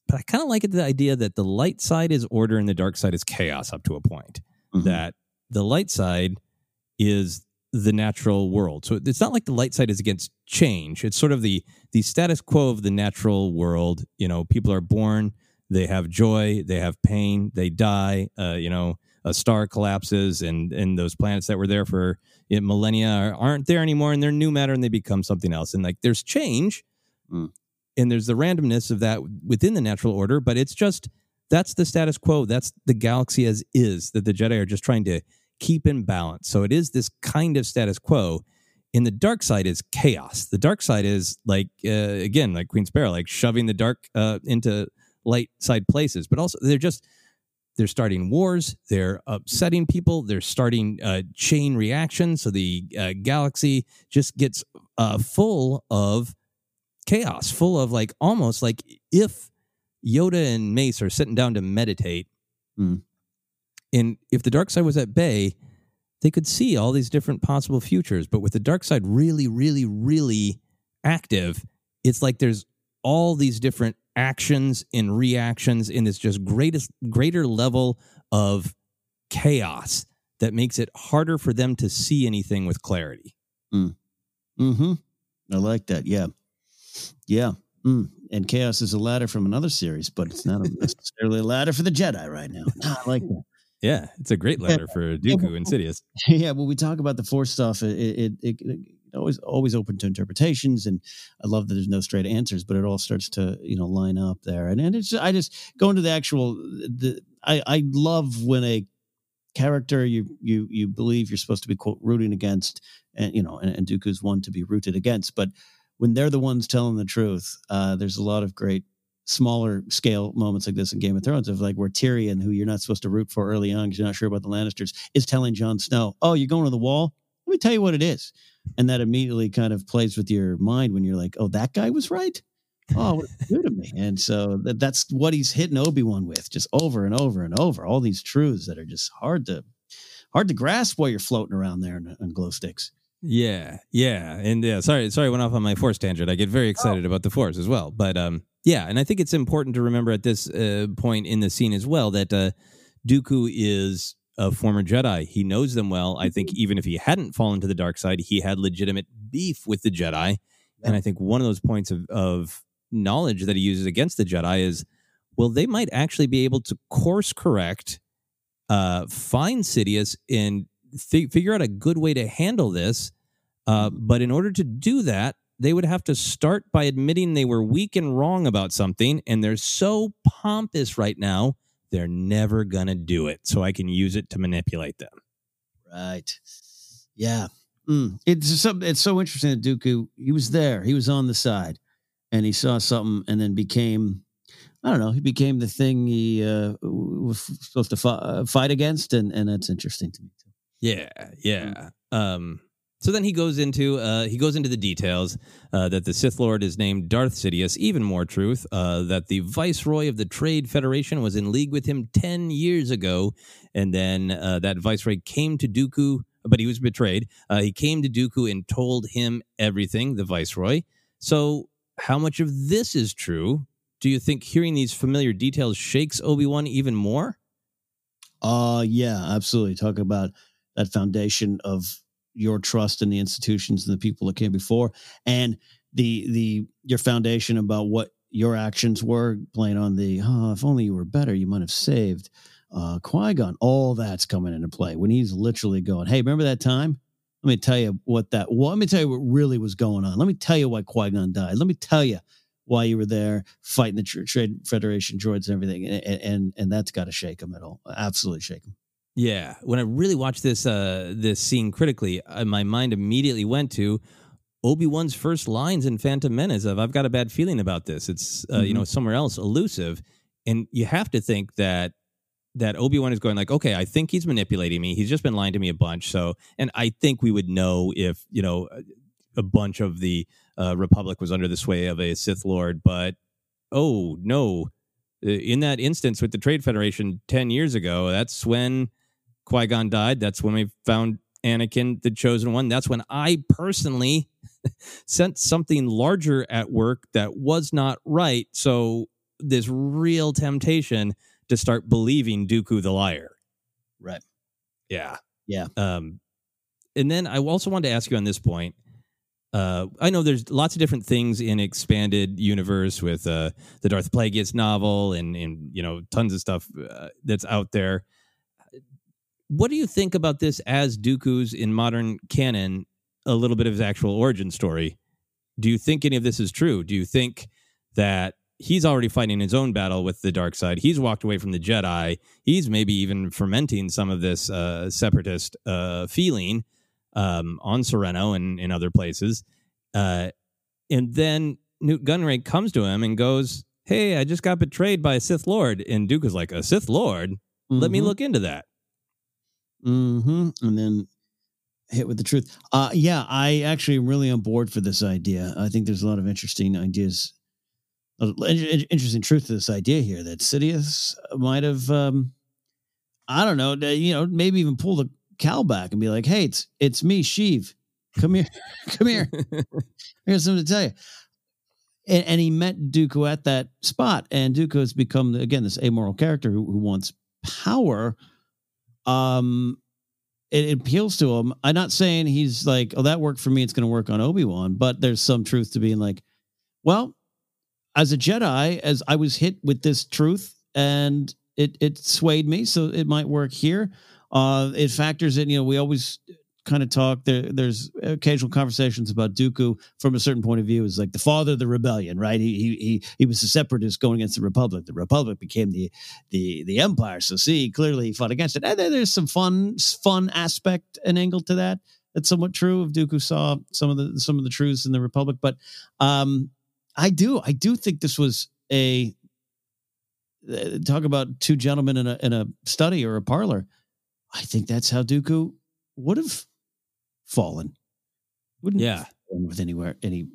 but I kind of like it, the idea that the light side is order and the dark side is chaos up to a point. Mhm. That the light side is the natural world. So it's not like the light side is against change. It's sort of the the status quo of the natural world. You know, people are born, they have joy, they have pain, they die. Uh, you know, a star collapses, and and those planets that were there for uh, millennia are, aren't there anymore, and they're new matter, and they become something else. And like, there's change, Mm. and there's the randomness of that within the natural order, but it's just that's the status quo. That's the galaxy as is that the Jedi are just trying to keep in balance. So it is this kind of status quo. In the dark side is chaos. The dark side is like uh, again, like Queen's Peril, like shoving the dark uh, into light side places. But also, they're just they're starting wars. They're upsetting people. They're starting uh, chain reactions. So the uh, galaxy just gets uh, full of chaos, full of like almost like if Yoda and Mace are sitting down to meditate, Mm. And if the dark side was at bay, they could see all these different possible futures. But with the dark side really, really, really active, it's like there's all these different actions and reactions in this just greatest greater level of chaos that makes it harder for them to see anything with clarity. Mm-hmm. I like that. Yeah. Yeah. Mm. And chaos is a ladder from another series, but it's not necessarily a ladder for the Jedi right now. I like that. Yeah, it's a great letter for Dooku and Sidious. yeah, when we talk about the force stuff, it it, it, it always always open to interpretations, and I love that there's no straight answers, but it all starts to you know line up there, and and it's I just go into the actual the I I love when a character you you you believe you're supposed to be quote rooting against, and you know, and, and Dooku's one to be rooted against, but when they're the ones telling the truth, uh, there's a lot of great smaller scale moments like this in Game of Thrones of like where Tyrion, who you're not supposed to root for early on because you're not sure about the Lannisters, is telling Jon Snow, "Oh, you're going to the wall. Let me tell you what it is," and that immediately kind of plays with your mind when you're like, "Oh, that guy was right." Oh, what do to me? And so that, that's what he's hitting Obi Wan with, just over and over and over. All these truths that are just hard to hard to grasp while you're floating around there on, on glow sticks. Yeah, yeah, and yeah. Sorry, sorry, I went off on my force tangent. I get very excited about the force as well, but um, yeah, and I think it's important to remember at this uh, point in the scene as well that uh, Dooku is a former Jedi. He knows them well. I think even if he hadn't fallen to the dark side, he had legitimate beef with the Jedi, and I think one of those points of of knowledge that he uses against the Jedi is, well, they might actually be able to course correct, uh, find Sidious and fi- figure out a good way to handle this. Uh, but in order to do that, they would have to start by admitting they were weak and wrong about something. And they're so pompous right now, they're never going to do it. So I can use it to manipulate them. Right. Yeah. Mm. It's so it's so interesting that Dooku he was there, he was on the side, and he saw something, and then became I don't know, he became the thing he uh, was supposed to uh, fight against, and and that's interesting to me too. Yeah, yeah. Um, so then he goes into uh, he goes into the details uh, that the Sith Lord is named Darth Sidious. Even more truth uh, that the Viceroy of the Trade Federation was in league with him ten years ago, and then uh, that Viceroy came to Dooku, but he was betrayed. Uh, he came to Dooku and told him everything. The Viceroy. So how much of this is true? Do you think hearing these familiar details shakes Obi Wan even more? Uh yeah, absolutely. Talk about that foundation of your trust in the institutions and the people that came before, and the the your foundation about what your actions were, playing on the oh, if only you were better, you might have saved uh, Qui Gon. All that's coming into play when he's literally going, "Hey, remember that time? Let me tell you what that. Well, let me tell you what really was going on. Let me tell you why Qui Gon died. Let me tell you." Why you were there fighting the Tr- Trade Federation droids and everything, and and, and that's got to shake him at all. Absolutely shake him. Yeah, when I really watched this uh, this scene critically, uh, my mind immediately went to Obi Wan's first lines in Phantom Menace of "I've got a bad feeling about this." It's uh, you Mhm. know somewhere else elusive, and you have to think that that Obi Wan is going like, okay, I think he's manipulating me. He's just been lying to me a bunch. So, and I think we would know if you know a- bunch of the uh, Republic was under the sway of a Sith Lord, but oh no, Uh, in that instance with the Trade Federation ten years ago, that's when Qui Gon died. That's when we found Anakin, the chosen one. That's when I personally sent something larger at work that was not right. So this real temptation to start believing Dooku the liar. Right. Yeah. Yeah. Um, and then I also wanted to ask you on this point. Uh, I know there's lots of different things in expanded universe with uh, the Darth Plagueis novel and and you know tons of stuff uh, that's out there. What do you think about this as Dooku's in modern canon? A little bit of his actual origin story. Do you think any of this is true? Do you think that he's already fighting his own battle with the dark side? He's walked away from the Jedi. He's maybe even fermenting some of this uh, separatist uh, feeling um, on Serenno and in other places. Uh, and then Nute Gunray comes to him and goes, Hey, I just got betrayed by a Sith Lord. And Duke is like, A Sith Lord? Let me Mhm. look into that. Hmm And then hit with the truth. Uh, yeah, I actually am really on board for this idea. I think there's a lot of interesting ideas, interesting truth to this idea here that Sidious might have, um, I don't know, you know, maybe even pull the cow back and be like, "Hey, it's it's me, Sheev. Come here, come here. Here's something to tell you." And, and he met Dooku at that spot, and Dooku has become again this amoral character who, who wants power. Um, it, appeals to him. I'm not saying he's like, oh, that worked for me. It's going to work on Obi Wan, but there's some truth to being like, well, as a Jedi, as I was hit with this truth, and it it swayed me, so it might work here. Uh, it factors in. You know, we always kind of talk. There, there's occasional conversations about Dooku from a certain point of view is like the father of the rebellion, right? He he he he was a separatist going against the Republic. The Republic became the the the Empire. So see, clearly he fought against it. And there's some fun fun aspect and angle to that. That's somewhat true. of Dooku saw some of the some of the truths in the Republic, but um, I do I do think this was a uh, talk about two gentlemen in a in a study or a parlor. I think that's how Dooku would have fallen. Wouldn't Yeah. with anywhere any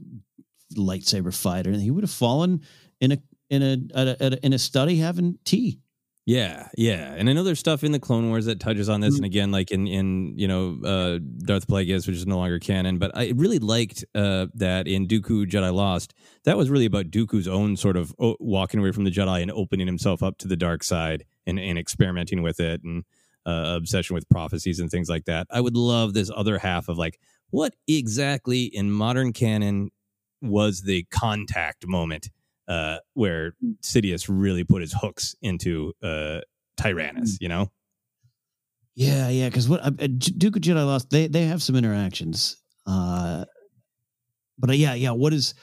lightsaber fight or anything. He would have fallen in a in a, at a, a in a study having tea. Yeah, yeah, and I know there's stuff in the Clone Wars that touches on this, Mm. and again, like in in you know uh, Darth Plagueis, which is no longer canon. But I really liked uh, that in Dooku Jedi Lost. That was really about Dooku's own sort of o- walking away from the Jedi and opening himself up to the dark side and, and experimenting with it and uh, obsession with prophecies and things like that. I would love this other half of like what exactly in modern canon was the contact moment uh, where Sidious really put his hooks into uh, Tyrannus, you know? Yeah, yeah. Because what uh, uh, Dooku Jedi Lost, they they have some interactions. Uh, but uh, yeah, yeah. What is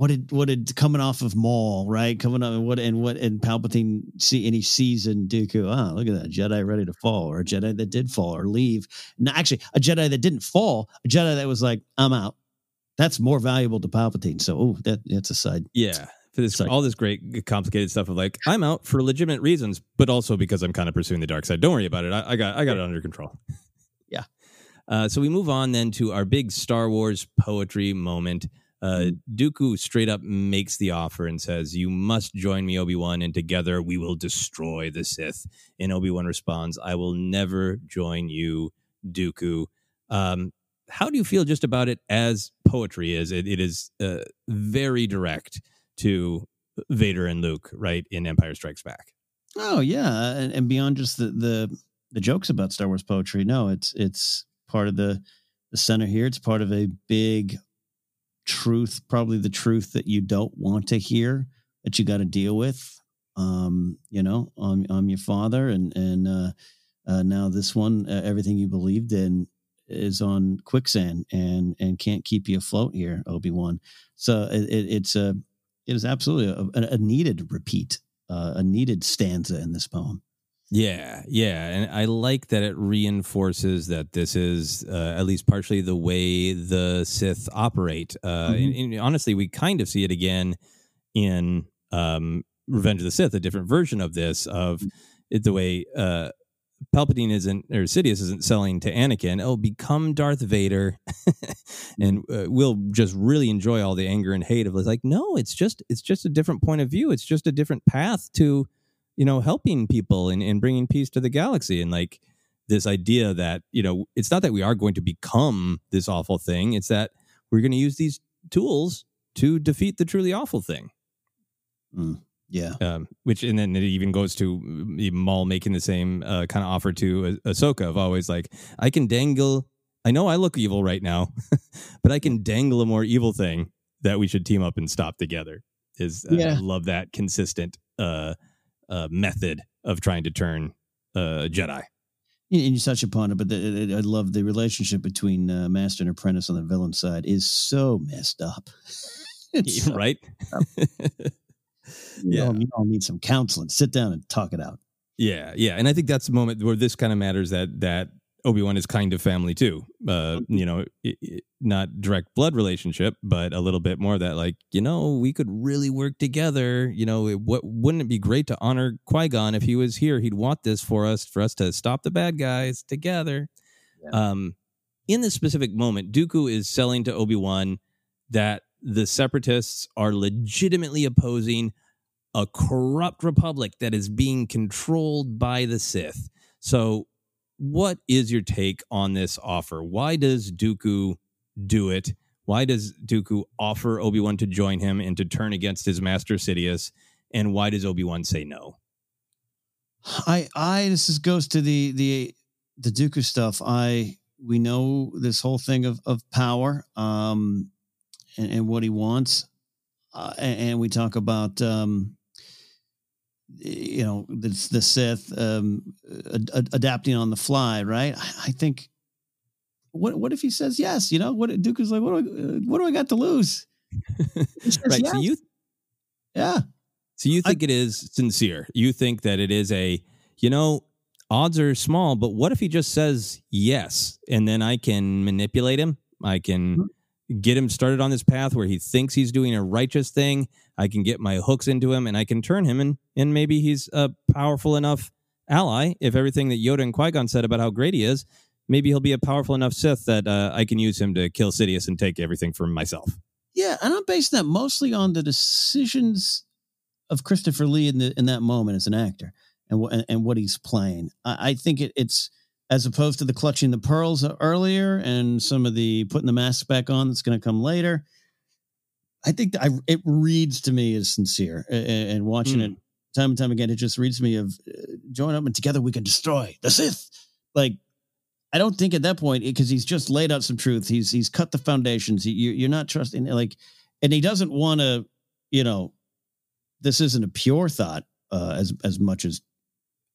what did what did coming off of Maul, right? Coming up and what and what and Palpatine see and he sees in Dooku. Oh, look at that Jedi ready to fall, or a Jedi that did fall or leave. No, actually, a Jedi that didn't fall, a Jedi that was like, I'm out. That's more valuable to Palpatine. So, oh, that that's a side. Yeah. For this, all this great, complicated stuff of like, I'm out for legitimate reasons, but also because I'm kind of pursuing the dark side. Don't worry about it. I, I got, I got it under control. Yeah. Uh, so we move on then to our big Star Wars poetry moment. Uh, Dooku straight up makes the offer and says, "You must join me, Obi Wan, and together we will destroy the Sith." And Obi Wan responds, "I will never join you, Dooku." Um, how do you feel just about it as poetry is? It, it is uh, very direct to Vader and Luke, right in Empire Strikes Back. Oh yeah, and, and beyond just the, the the jokes about Star Wars poetry, no, it's it's part of the the center here. It's part of a big truth, probably the truth that you don't want to hear that you got to deal with. Um, you know, I'm I'm your father, and and uh, uh, now this one, uh, everything you believed in is on quicksand and and can't keep you afloat here, Obi Wan. So it, it, it's a it is absolutely a, a needed repeat, uh, a needed stanza in this poem. Yeah, yeah, and I like that it reinforces that this is uh, at least partially the way the Sith operate. Uh, Mhm. and, and honestly, we kind of see it again in um, Revenge of the Sith, a different version of this of it, the way uh, Palpatine isn't or Sidious isn't selling to Anakin. Oh, become Darth Vader, and uh, we'll just really enjoy all the anger and hate of. Like, no, it's just it's just a different point of view. It's just a different path to you know helping people and, and bringing peace to the galaxy and like this idea that you know it's not that we are going to become this awful thing; it's that we're going to use these tools to defeat the truly awful thing. Mm, yeah. Um, which and then it even goes to Maul making the same uh, kind of offer to ah- Ahsoka of always like I can dangle. I know I look evil right now, but I can dangle a more evil thing that we should team up and stop together. Is uh, Yeah. I love that consistent uh, uh, method of trying to turn uh, Jedi. And you touch upon it, but the, I love the relationship between uh, master and apprentice on the villain side is so messed up. So- right? you, all, you all need some counseling. Sit down and talk it out. Yeah, yeah, and I think that's the moment where this kind of matters that that Obi Wan is kind of family too. Uh, you know, i i not direct blood relationship, but a little bit more that like you know we could really work together. You know, it, what wouldn't it be great to honor Qui Gon if he was here? He'd want this for us, for us to stop the bad guys together. Um, in this specific moment, Dooku is selling to Obi Wan that the Separatists are legitimately opposing a corrupt republic that is being controlled by the Sith. So, what is your take on this offer? Why does Dooku do it? Why does Dooku offer Obi Wan to join him and to turn against his master Sidious? And why does Obi Wan say no? I, I, this is, goes to the the the Dooku stuff. I, we know this whole thing of of power, um, and, and what he wants, uh, and, and we talk about, um, you know, the the Sith um, ad- ad- adapting on the fly, right? I, I think. What what if he says yes? You know, what Dooku is like, what do I, uh, what do I got to lose? Right. So you yeah. So you think it is sincere? You think that it is a, you know, odds are small, but what if he just says yes, and then I can manipulate him? I can get him started on this path where he thinks he's doing a righteous thing. I can get my hooks into him, and I can turn him, and and maybe he's a powerful enough ally. If everything that Yoda and Qui Gon said about how great he is, maybe he'll be a powerful enough Sith that uh, I can use him to kill Sidious and take everything for myself. Yeah, and I'm basing that mostly on the decisions of Christopher Lee in the in that moment as an actor and what and, and what he's playing. I, I think it, it's as opposed to the clutching the pearls earlier and some of the putting the mask back on that's going to come later. I think I, it reads to me as sincere, A- a- and, watching it time and time again, it just reads me of uh, join up and together we can destroy the Sith. Like I don't think at that point because he's just laid out some truth. He's he's cut the foundations. He, you, you're not trusting like, and he doesn't want to. You know, this isn't a pure thought uh, as as much as.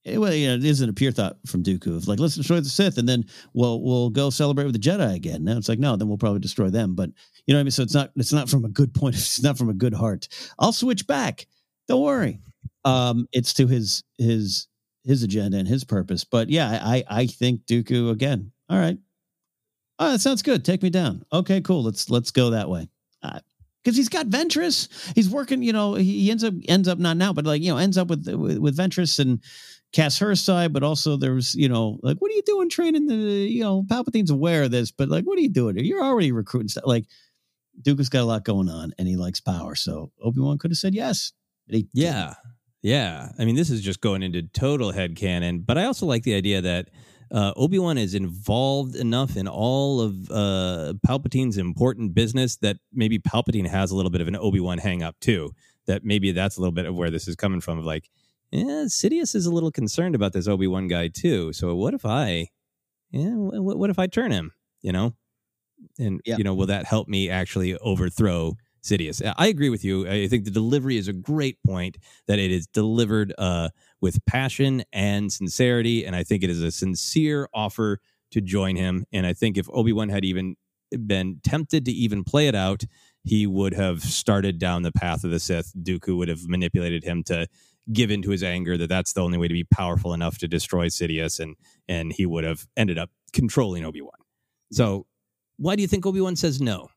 eh, Well, you know, it isn't a pure thought from Dooku of like let's destroy the Sith and then we'll we'll go celebrate with the Jedi again. Now it's like no, then we'll probably destroy them. But you know what I mean. So it's not it's not from a good point. It's not from a good heart. I'll switch back. Don't worry. Um, it's to his his his agenda and his purpose. But yeah, I I think Dooku again. All right. Oh, that sounds good. Take me down. Okay, cool. Let's let's go that way. Because he's got Ventress. He's working. You know, he ends up ends up not now, but like you know, ends up with with, with Ventress and Cass her side. But also there's you know like what are you doing training the you know Palpatine's aware of this, but like what are you doing? You're already recruiting stuff. Like Dooku's got a lot going on, and he likes power. So Obi Wan could have said yes. But he Yeah. I mean, this is just going into total head headcanon, but I also like the idea that uh, Obi Wan is involved enough in all of uh, Palpatine's important business that maybe Palpatine has a little bit of an Obi Wan hang up too. That maybe that's a little bit of where this is coming from. Of like, yeah, Sidious is a little concerned about this Obi Wan guy too. So what if I, yeah, what, what if I turn him? You know, and Yeah. you know, will that help me actually overthrow Sidious? I agree with you. I think the delivery is a great point. That it is delivered uh, with passion and sincerity, and I think it is a sincere offer to join him. And I think if Obi Wan had even been tempted to even play it out, he would have started down the path of the Sith. Dooku would have manipulated him to give into his anger that that's the only way to be powerful enough to destroy Sidious, and and he would have ended up controlling Obi Wan. So, why do you think Obi Wan says no?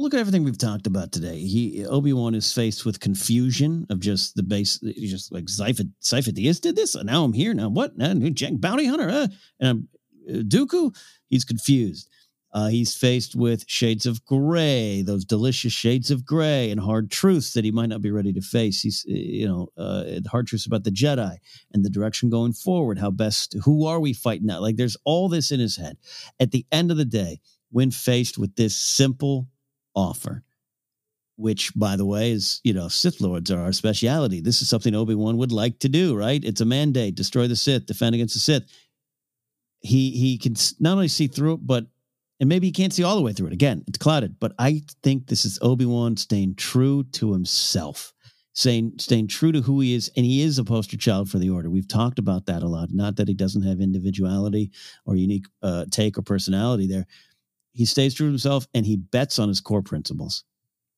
Look at everything we've talked about today. He Obi Wan is faced with confusion of just the base, just like Sifo Sifo-Dyas did this, and now I'm here. Now what? Now Jack bounty hunter, uh, and uh, Dooku. He's confused. Uh, he's faced with shades of gray, those delicious shades of gray, and hard truths that he might not be ready to face. He's, uh, you know, uh, hard truths about the Jedi and the direction going forward. How best? Who are we fighting now? Like, there's all this in his head. At the end of the day, when faced with this simple offer, which, by the way, is you know, Sith Lords are our speciality. This is something Obi Wan would like to do, right? It's a mandate: destroy the Sith, defend against the Sith. He he can not only see through it, but and maybe he can't see all the way through it. Again, it's clouded, but I think this is Obi Wan staying true to himself, saying staying true to who he is, and he is a poster child for the Order. We've talked about that a lot. Not that he doesn't have individuality or unique uh, take or personality there. He stays true to himself, and he bets on his core principles.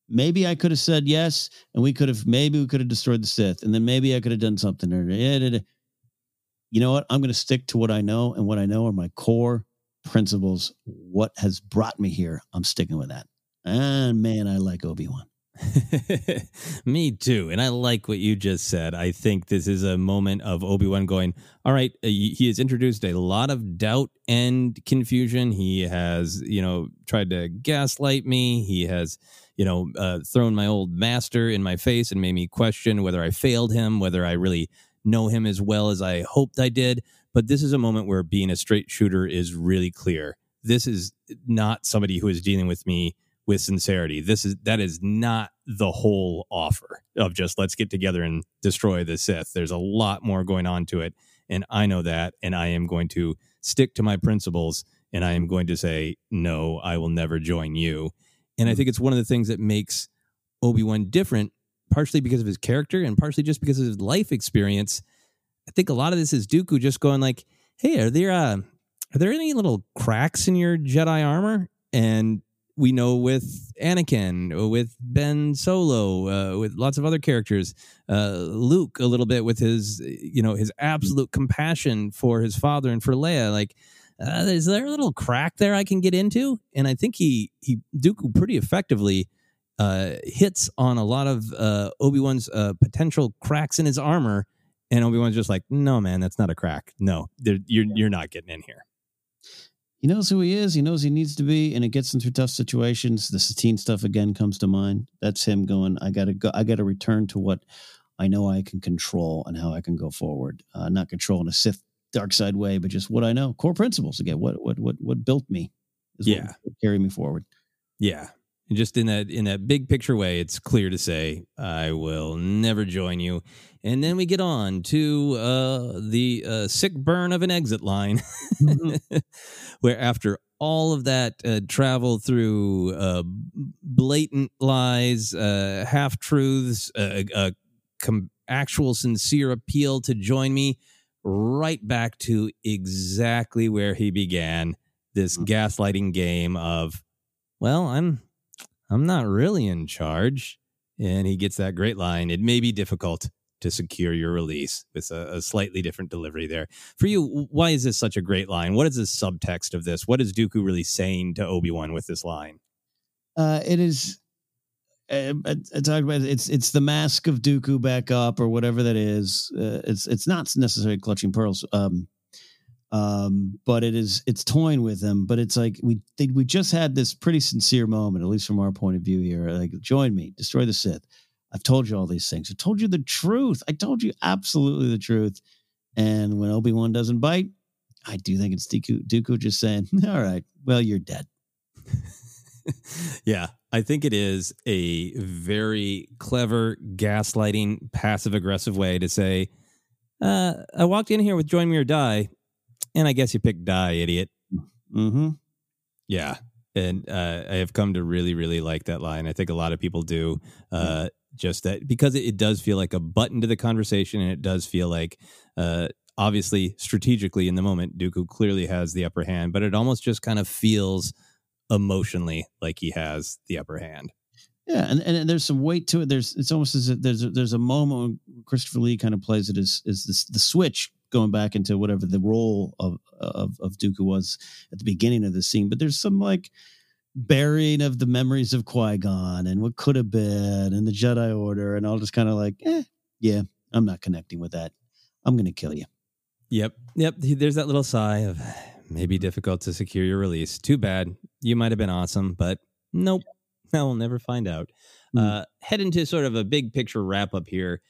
Maybe I could have said yes, and we could have maybe we could have destroyed the Sith, and then maybe I could have done something. Or you know what? I'm going to stick to what I know, and what I know are my core principles, what has brought me here, I'm sticking with that. And man, I like Obi Wan. Me too. And I like what you just said. I think this is a moment of Obi Wan going, All right, uh, he has introduced a lot of doubt and confusion. He has, you know, tried to gaslight me. He has, you know, uh, thrown my old master in my face and made me question whether I failed him, whether I really know him as well as I hoped I did. But this is a moment where being a straight shooter is really clear. This is not somebody who is dealing with me with sincerity. This is that is not the whole offer of just let's get together and destroy the Sith. There's a lot more going on to it, and I know that, and I am going to stick to my principles, and I am going to say no. I will never join you. And I think it's one of the things that makes Obi Wan different, partially because of his character, and partially just because of his life experience I think a lot of this is Dooku just going like, "Hey, are there uh, are there any little cracks in your Jedi armor?" And we know with Anakin, with Ben Solo, uh, with lots of other characters, uh, Luke a little bit with his you know his absolute compassion for his father and for Leia. Like, uh, is there a little crack there I can get into? And I think he he Dooku pretty effectively uh, hits on a lot of uh, Obi Wan's uh, potential cracks in his armor and Obi Wan's just like, no, man, that's not a crack. No, you're you're not getting in here. He knows who he is. He knows he needs to be, and it gets him through tough situations. The Satine stuff again comes to mind. That's him going. I gotta go. I gotta return to what I know I can control and how I can go forward. Uh, not control in a Sith dark side way, but just what I know, core principles again. What what what what built me? yeah, carry me forward. Yeah, and just in that in that big picture way, it's clear to say, I will never join you. And then we get on to uh, the uh, sick burn of an exit line, mm-hmm. where after all of that uh, travel through uh, blatant lies, uh, half truths, uh, com- actual sincere appeal to join me, right back to exactly where he began this mm-hmm. gaslighting game of, well, I'm I'm not really in charge. And he gets that great line. It may be difficult to secure your release with a, a, slightly different delivery there. For you, why is this such a great line? What is the subtext of this? What is Dooku really saying to Obi Wan with this line? Uh, it is. Uh, I, I talked about it. it's it's the mask of Dooku back up or whatever that is. Uh, it's it's not necessarily clutching pearls. Um, um, but it is it's toying with them. But it's like we they, we just had this pretty sincere moment, at least from our point of view here. Like, join me, destroy the Sith. I've told you all these things. I told you the truth. I told you absolutely the truth. And when Obi Wan doesn't bite, I do think it's Dooku, Dooku just saying, "All right, well, you're dead." yeah, I think it is a very clever gaslighting, passive aggressive way to say, uh, "I walked in here with join me or die." And I guess you picked die, idiot. Mm-hmm. Yeah. And uh, I have come to really, really like that line. I think a lot of people do. Uh, just that because it, it, does feel like a button to the conversation, and it does feel like, uh, obviously, strategically in the moment, Dooku clearly has the upper hand, but it almost just kind of feels emotionally like he has the upper hand. Yeah, and, and there's some weight to it. There's it's almost as if there's a, there's a moment when Christopher Lee kind of plays it as is this the switch going back into whatever the role of, of of Dooku was at the beginning of the scene. But there's some like burying of the memories of Qui Gon and what could have been and the Jedi Order, and I'll just kind of like, eh, yeah, I'm not connecting with that. I'm going to kill you. Yep, yep. There's that little sigh of maybe difficult to secure your release. Too bad. you might have been awesome, but nope, no, we'll never find out. Hmm. Uh, head into sort of a big picture wrap up here.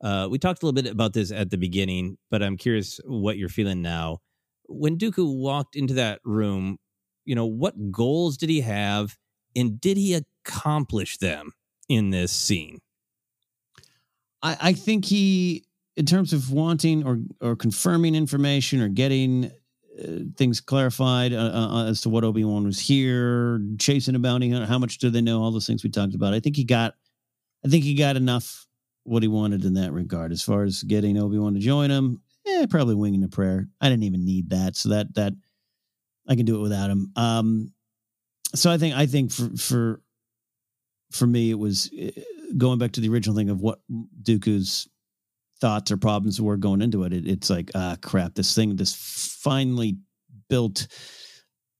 Uh, we talked a little bit about this at the beginning, but I'm curious what you're feeling now. When Dooku walked into that room, you know, what goals did he have and did he accomplish them in this scene? I, I think he, in terms of wanting or or confirming information or getting uh, things clarified uh, uh, as to what Obi Wan was here, chasing a bounty hunter, how much do they know? All those things we talked about. I think he got, I think he got enough what he wanted in that regard. As far as getting Obi Wan to join him, eh, probably winging a prayer. I didn't even need that, so that that I can do it without him. Um, so I think I think for for for me it was uh, going back to the original thing of what Dooku's thoughts or problems were going into it. it it's like ah crap, this thing, this finely built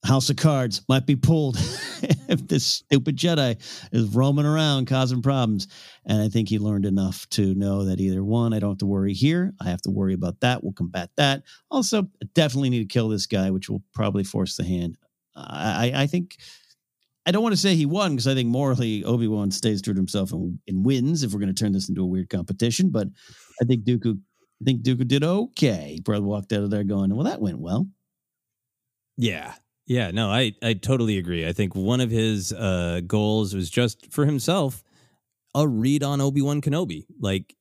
house of cards might be pulled if this stupid Jedi is roaming around causing problems. And I think he learned enough to know that either one, I don't have to worry here. I have to worry about that. We'll combat that. Also, I definitely need to kill this guy, which will probably force the hand. I, I think I don't want to say he won because I think morally Obi Wan stays true to himself and, and wins. If we're going to turn this into a weird competition, but I think Dooku, I think Dooku did okay. He probably walked out of there going, "Well, that went well." Yeah. Yeah, no, I, I totally agree. I think one of his uh, goals was just for himself a read on Obi Wan Kenobi. Like,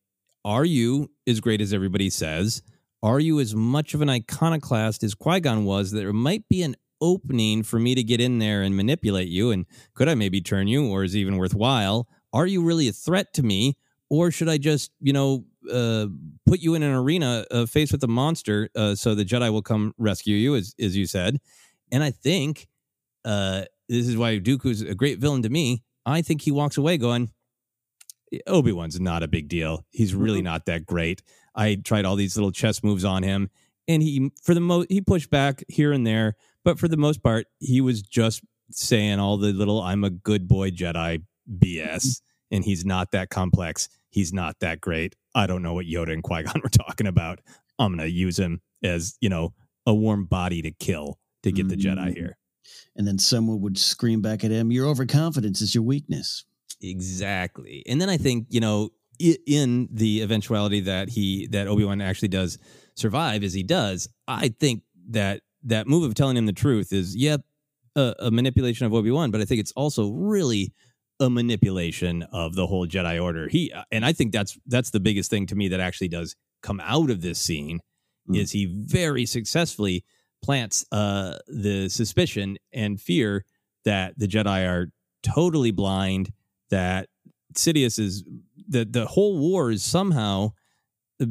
are you as great as everybody says? Are you as much of an iconoclast as Qui Gon was? There might be an opening for me to get in there and manipulate you. And could I maybe turn you, or is it even worthwhile? Are you really a threat to me? Or should I just, you know, uh, put you in an arena uh, faced with a monster uh, so the Jedi will come rescue you, as, as you said? And I think uh, this is why Dooku's a great villain to me. I think he walks away going, Obi Wan's not a big deal. He's really not that great. I tried all these little chess moves on him, and he for the most he pushed back here and there, but for the most part, he was just saying all the little "I'm a good boy Jedi" BS, and he's not that complex. He's not that great. I don't know what Yoda and Qui Gon were talking about. I'm gonna use him as you know a warm body to kill to get the Jedi mm-hmm. here. And then someone would scream back at him, Your overconfidence is your weakness. Exactly. And then I think, you know, in the eventuality that he that Obi-Wan actually does survive as he does, I think that that move of telling him the truth is yep, a, a manipulation of Obi-Wan, but I think it's also really a manipulation of the whole Jedi order. He uh, and I think that's that's the biggest thing to me that actually does come out of this scene mm. is he very successfully plants uh the suspicion and fear that the Jedi are totally blind that Sidious is that the whole war is somehow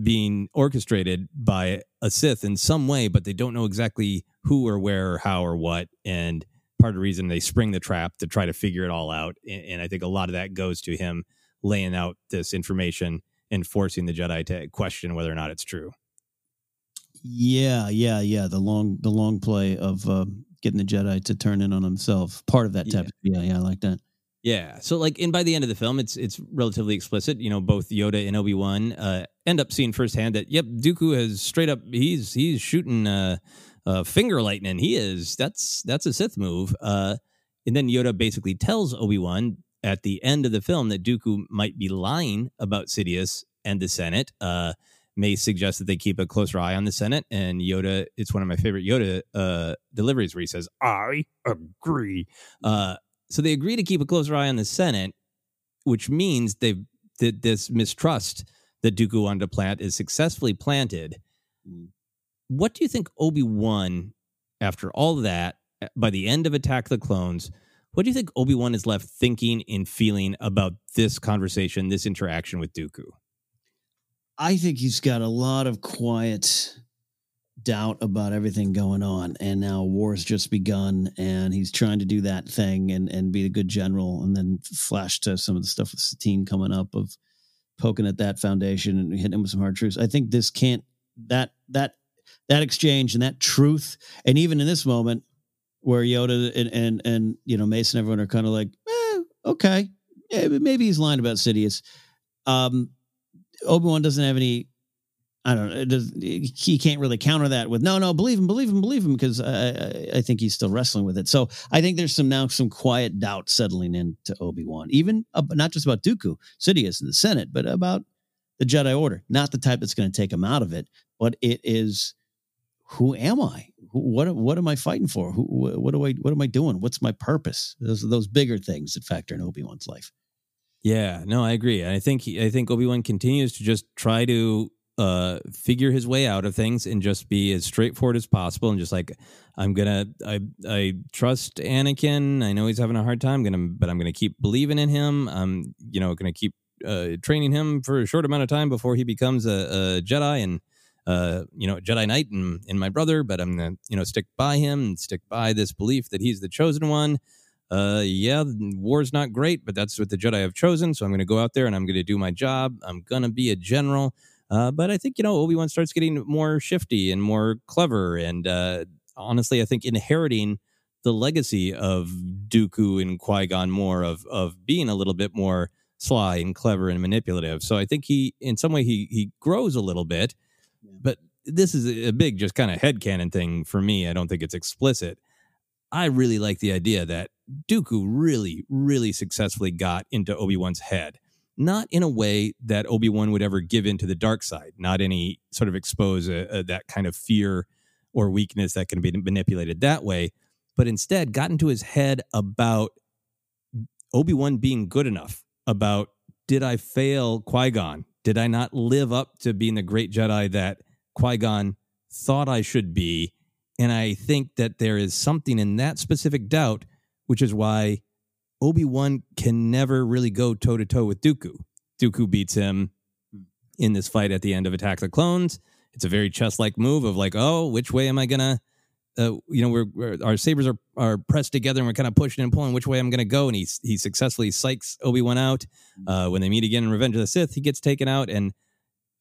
being orchestrated by a Sith in some way, but they don't know exactly who or where or how or what. And part of the reason they spring the trap to try to figure it all out. And, and I think a lot of that goes to him laying out this information and forcing the Jedi to question whether or not it's true. Yeah, yeah, yeah. The long the long play of uh, getting the Jedi to turn in on himself. Part of that type. Yeah, yeah, I like that. Yeah. So like and by the end of the film it's it's relatively explicit, you know, both Yoda and Obi-Wan uh end up seeing firsthand that yep, Dooku has straight up he's he's shooting uh, uh finger lightning. He is that's that's a Sith move. Uh and then Yoda basically tells Obi-Wan at the end of the film that Dooku might be lying about Sidious and the Senate. Uh may suggest that they keep a closer eye on the Senate. And Yoda, it's one of my favorite Yoda uh, deliveries where he says, I agree. Uh, so they agree to keep a closer eye on the Senate, which means they've that this mistrust that Dooku wanted to plant is successfully planted. What do you think Obi Wan, after all that, by the end of Attack the Clones, what do you think Obi Wan is left thinking and feeling about this conversation, this interaction with Dooku? I think he's got a lot of quiet doubt about everything going on and now war's just begun and he's trying to do that thing and and be a good general and then flash to some of the stuff with Satine coming up of poking at that foundation and hitting him with some hard truths. I think this can't that that that exchange and that truth and even in this moment where Yoda and and, and you know Mason everyone are kind of like eh, okay yeah, maybe he's lying about Sidious. Um, Obi Wan doesn't have any I don't know. Does, he can't really counter that with no, no, believe him, believe him, believe him, because I, I, I think he's still wrestling with it. So I think there's some now some quiet doubt settling into Obi Wan, even uh, not just about Dooku, Sidious, and the Senate, but about the Jedi Order. Not the type that's going to take him out of it, but it is who am I? What what am I fighting for? Who, what do I what am I doing? What's my purpose? Those are those bigger things that factor in Obi Wan's life. Yeah, no, I agree. I think he, I think Obi Wan continues to just try to uh, figure his way out of things and just be as straightforward as possible and just like I'm gonna I I trust Anakin. I know he's having a hard time, gonna but I'm gonna keep believing in him. I'm you know gonna keep uh, training him for a short amount of time before he becomes a, a Jedi and uh, you know Jedi Knight and, and my brother. But I'm gonna you know stick by him and stick by this belief that he's the chosen one. Uh, yeah, war's not great, but that's what the Jedi have chosen. So I'm going to go out there and I'm going to do my job. I'm going to be a general. Uh, but I think you know Obi Wan starts getting more shifty and more clever, and uh, honestly, I think inheriting the legacy of Dooku and Qui Gon more of of being a little bit more sly and clever and manipulative. So I think he, in some way, he he grows a little bit. But this is a big, just kind of headcanon thing for me. I don't think it's explicit. I really like the idea that Dooku really, really successfully got into Obi Wan's head not in a way that Obi Wan would ever give in to the dark side, not any sort of expose a, a, that kind of fear or weakness that can be manipulated that way, but instead got into his head about Obi Wan being good enough, about did I fail Qui Gon? Did I not live up to being the great Jedi that Qui Gon thought I should be? And I think that there is something in that specific doubt, which is why Obi Wan can never really go toe to toe with Dooku. Dooku beats him in this fight at the end of Attack the Clones. It's a very chess like move of like, oh, which way am I gonna? Uh, you know, we're, we're, our sabers are are pressed together and we're kind of pushing and pulling which way am I'm gonna go. And he he successfully psychs Obi Wan out. Uh, when they meet again in Revenge of the Sith, he gets taken out, and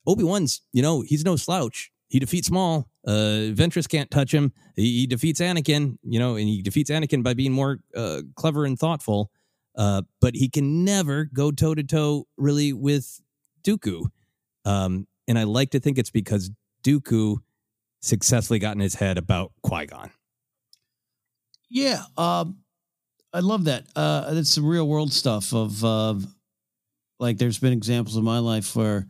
Obi Wan's you know he's no slouch. He defeats Maul. Uh, Ventress can't touch him. He, he, defeats Anakin, you know, and he defeats Anakin by being more uh, clever and thoughtful. Uh, but he can never go toe to toe really with Dooku. Um, and I like to think it's because Dooku successfully got in his head about Qui Gon. Yeah, um, I love that. Uh, it's some real world stuff of uh, like. There's been examples in my life where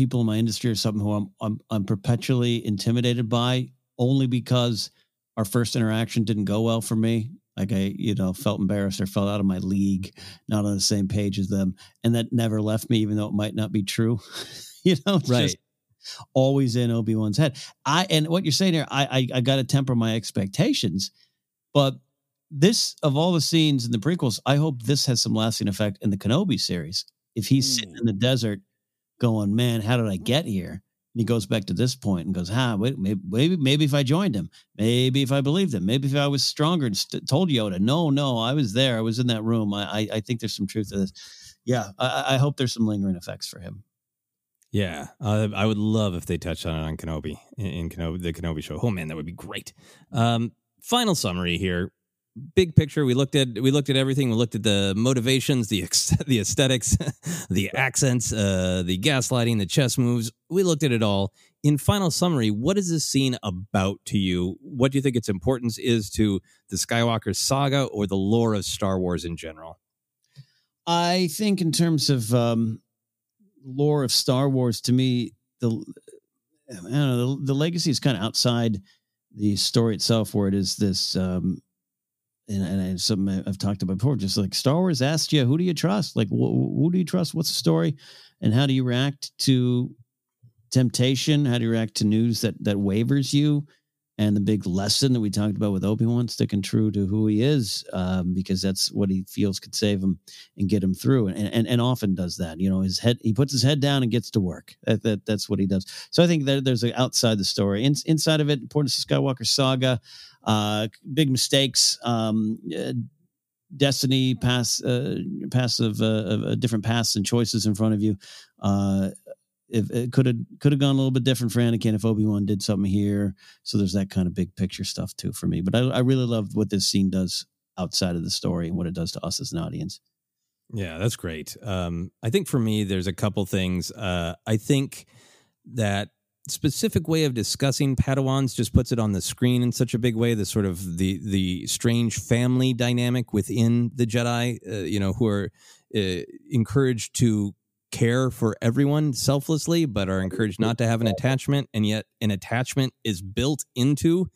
people in my industry or something who I'm, I'm I'm perpetually intimidated by only because our first interaction didn't go well for me. Like I, you know, felt embarrassed or felt out of my league, not on the same page as them, and that never left me, even though it might not be true. you know, it's right. just always in Obi Wan's head. I and what you're saying here, I I, I got to temper my expectations, but this of all the scenes in the prequels, I hope this has some lasting effect in the Kenobi series. If he's mm. sitting in the desert going, man, how did I get here? And he goes back to this point and goes, "Ha, wait, maybe, maybe, maybe if I joined him, maybe if I believed him, maybe if I was stronger and st- told Yoda, no, no, I was there, I was in that room. I, I, I think there's some truth to this. Yeah, I, I hope there's some lingering effects for him. Yeah, uh, I would love if they touched on it on Kenobi in, in Kenobi, the Kenobi show. Oh man, that would be great. Um, final summary here big picture we looked at we looked at everything. We looked at the motivations the the aesthetics the accents uh the gaslighting the chess moves. We looked at it all. In final summary what is this scene about to you? What do you think its importance is to the skywalker saga or the lore of star wars in general? I think in terms of um lore of star wars to me the i don't know the, the legacy is kind of outside the story itself where it is this um and, and something I've talked about before, just like Star Wars asked you, who do you trust? Like, wh- who do you trust? What's the story? And how do you react to temptation? How do you react to news that that wavers you? And the big lesson that we talked about with Obi Wan, sticking true to who he is, um, because that's what he feels could save him and get him through, and, and and often does that. You know, his head he puts his head down and gets to work. That, that that's what he does. So I think that there's a outside the story, In, inside of it, importance of Skywalker saga uh, big mistakes, um, uh, destiny, pass, uh, passive, uh, different paths and choices in front of you. Uh, if it could have could have gone a little bit different for Anakin if Obi Wan did something here. So there's that kind of big picture stuff too for me. But I, I really love what this scene does outside of the story and what it does to us as an audience. Yeah, that's great. Um, I think for me, there's a couple things. Uh, I think that specific way of discussing Padawans just puts it on the screen in such a big way. The sort of the the strange family dynamic within the Jedi, uh, you know, who are uh, encouraged to care for everyone selflessly, but are encouraged not to have an attachment, and yet an attachment is built into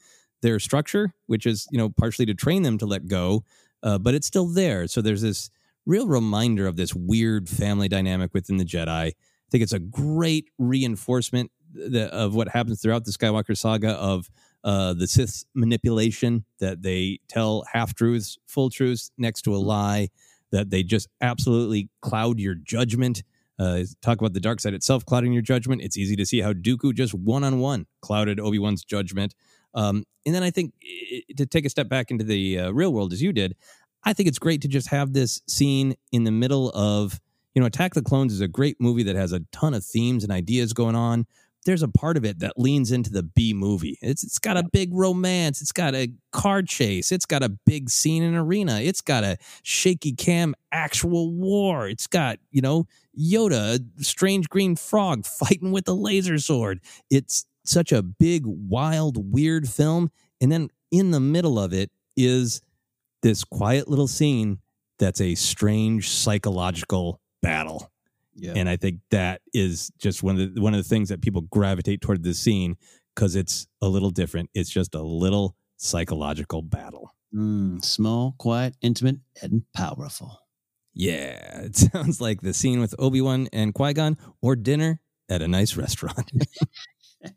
their structure, which is you know partially to train them to let go, uh, but it's still there. So there's this real reminder of this weird family dynamic within the Jedi. I think it's a great reinforcement the, of what happens throughout the Skywalker saga of uh, the Sith manipulation that they tell half truths, full truths next to a lie, that they just absolutely cloud your judgment. Uh, talk about the dark side itself clouding your judgment. It's easy to see how Dooku just one on one clouded Obi Wan's judgment. Um, and then I think to take a step back into the uh, real world as you did, I think it's great to just have this scene in the middle of, you know, Attack the Clones is a great movie that has a ton of themes and ideas going on there's a part of it that leans into the B movie. It's it's got a big romance, it's got a car chase, it's got a big scene in arena, it's got a shaky cam actual war, it's got you know Yoda, a strange green frog fighting with a laser sword. It's such a big, wild, weird film, and then in the middle of it is this quiet little scene that's a strange psychological battle yeah. And I think that is just one of the one of the things that people gravitate toward this scene because it's a little different. It's just a little psychological battle. Mm, small, quiet, intimate, and powerful. Yeah, it sounds like the scene with Obi Wan and Qui Gon, or dinner at a nice restaurant.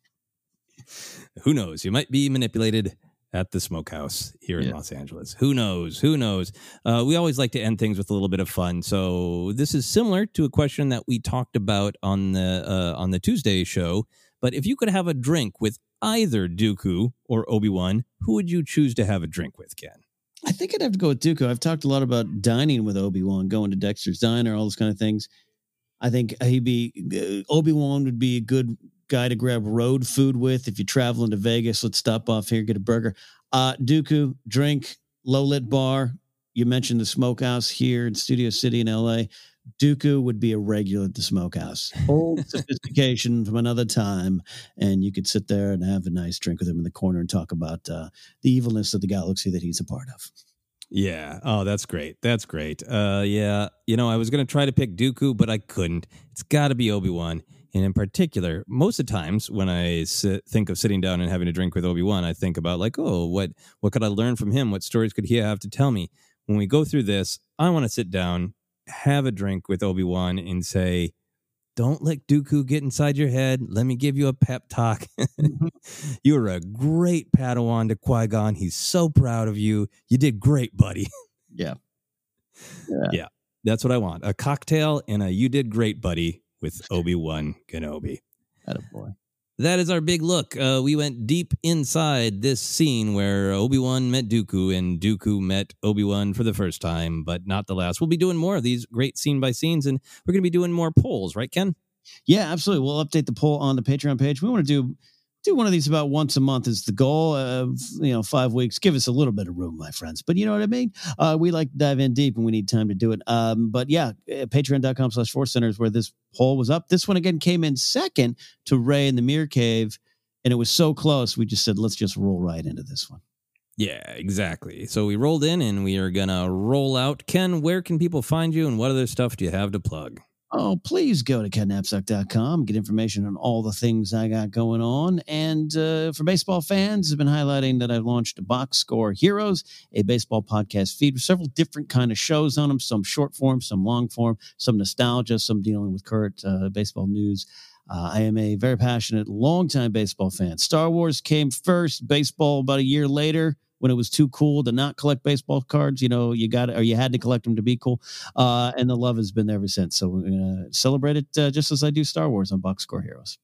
Who knows? You might be manipulated at the smokehouse here in yeah. Los Angeles. Who knows? Who knows? Uh, we always like to end things with a little bit of fun. So this is similar to a question that we talked about on the uh, on the Tuesday show. But if you could have a drink with either Dooku or Obi Wan, who would you choose to have a drink with, Ken? I think I'd have to go with Dooku. I've talked a lot about dining with Obi Wan, going to Dexter's Diner, all those kind of things. I think he'd be uh, Obi Wan would be a good guy to grab road food with. If you're traveling to Vegas, let's stop off here, get a burger. Uh, Dooku, drink, low lit bar. You mentioned the smokehouse here in Studio City in LA. Dooku would be a regular at the smokehouse. Old sophistication from another time. And you could sit there and have a nice drink with him in the corner and talk about uh, the evilness of the galaxy that he's a part of. Yeah. Oh, that's great. That's great. Uh, yeah. You know, I was going to try to pick Dooku, but I couldn't. It's got to be Obi Wan. And in particular, most of the times when I sit, think of sitting down and having a drink with Obi Wan, I think about like, oh, what what could I learn from him? What stories could he have to tell me? When we go through this, I want to sit down, have a drink with Obi Wan, and say, "Don't let Dooku get inside your head. Let me give you a pep talk. Mm-hmm. you are a great Padawan to Qui Gon. He's so proud of you. You did great, buddy." Yeah. yeah. Yeah. That's what I want. A cocktail and a you did great, buddy with Obi Wan Kenobi. boy. That is our big look. Uh, we went deep inside this scene where Obi Wan met Dooku and Dooku met Obi Wan for the first time, but not the last. We'll be doing more of these great scene by scenes, and we're going to be doing more polls, right, Ken? Yeah, absolutely. We'll update the poll on the Patreon page. We want to do do one of these about once a month is the goal of you know five weeks give us a little bit of room my friends but you know what i mean uh, we like to dive in deep and we need time to do it um, but yeah uh, patreon.com slash force centers where this poll was up this one again came in second to Rey in the mirror cave and it was so close we just said let's just roll right into this one yeah, exactly. So we rolled in and we are going to roll out. Ken, where can people find you and what other stuff do you have to plug? Oh, please go to kennapzok.com, get information on all the things I got going on. And uh, for baseball fans, I've been highlighting that I've launched Box Score Heroes, a baseball podcast feed with several different kind of shows on them, some short form, some long form, some nostalgia, some dealing with current uh, baseball news. Uh, I am a very passionate, longtime baseball fan. Star Wars came first, baseball about a year later when it was too cool to not collect baseball cards. You know, you got or you had to collect them to be cool. Uh, and the love has been there ever since. So we're gonna celebrate it uh, just as I do Star Wars on Box Score Heroes.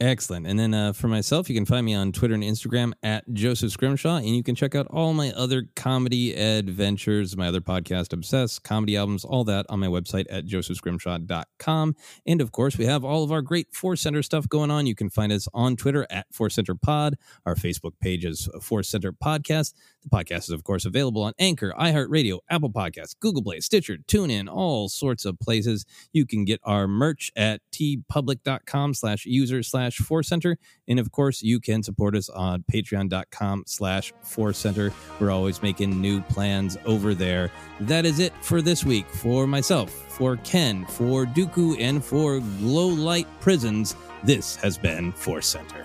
Excellent. And then uh, for myself, you can find me on Twitter and Instagram at Joseph Scrimshaw. And you can check out all my other comedy adventures, my other podcast, Obsess, comedy albums, all that on my website at josephscrimshaw.com. And of course, we have all of our great Force Center stuff going on. You can find us on Twitter at Force Center Pod. Our Facebook page is Force Center Podcast. The podcast is, of course, available on Anchor, iHeartRadio, Apple Podcasts, Google Play, Stitcher, TuneIn, all sorts of places. You can get our merch at teepublic.com slash user slash Force Center. And of course, you can support us on patreon.com slash Force Center. We're always making new plans over there. That is it for this week. For myself, for Ken, for Dooku, and for Glow Light Prisons, this has been Force Center.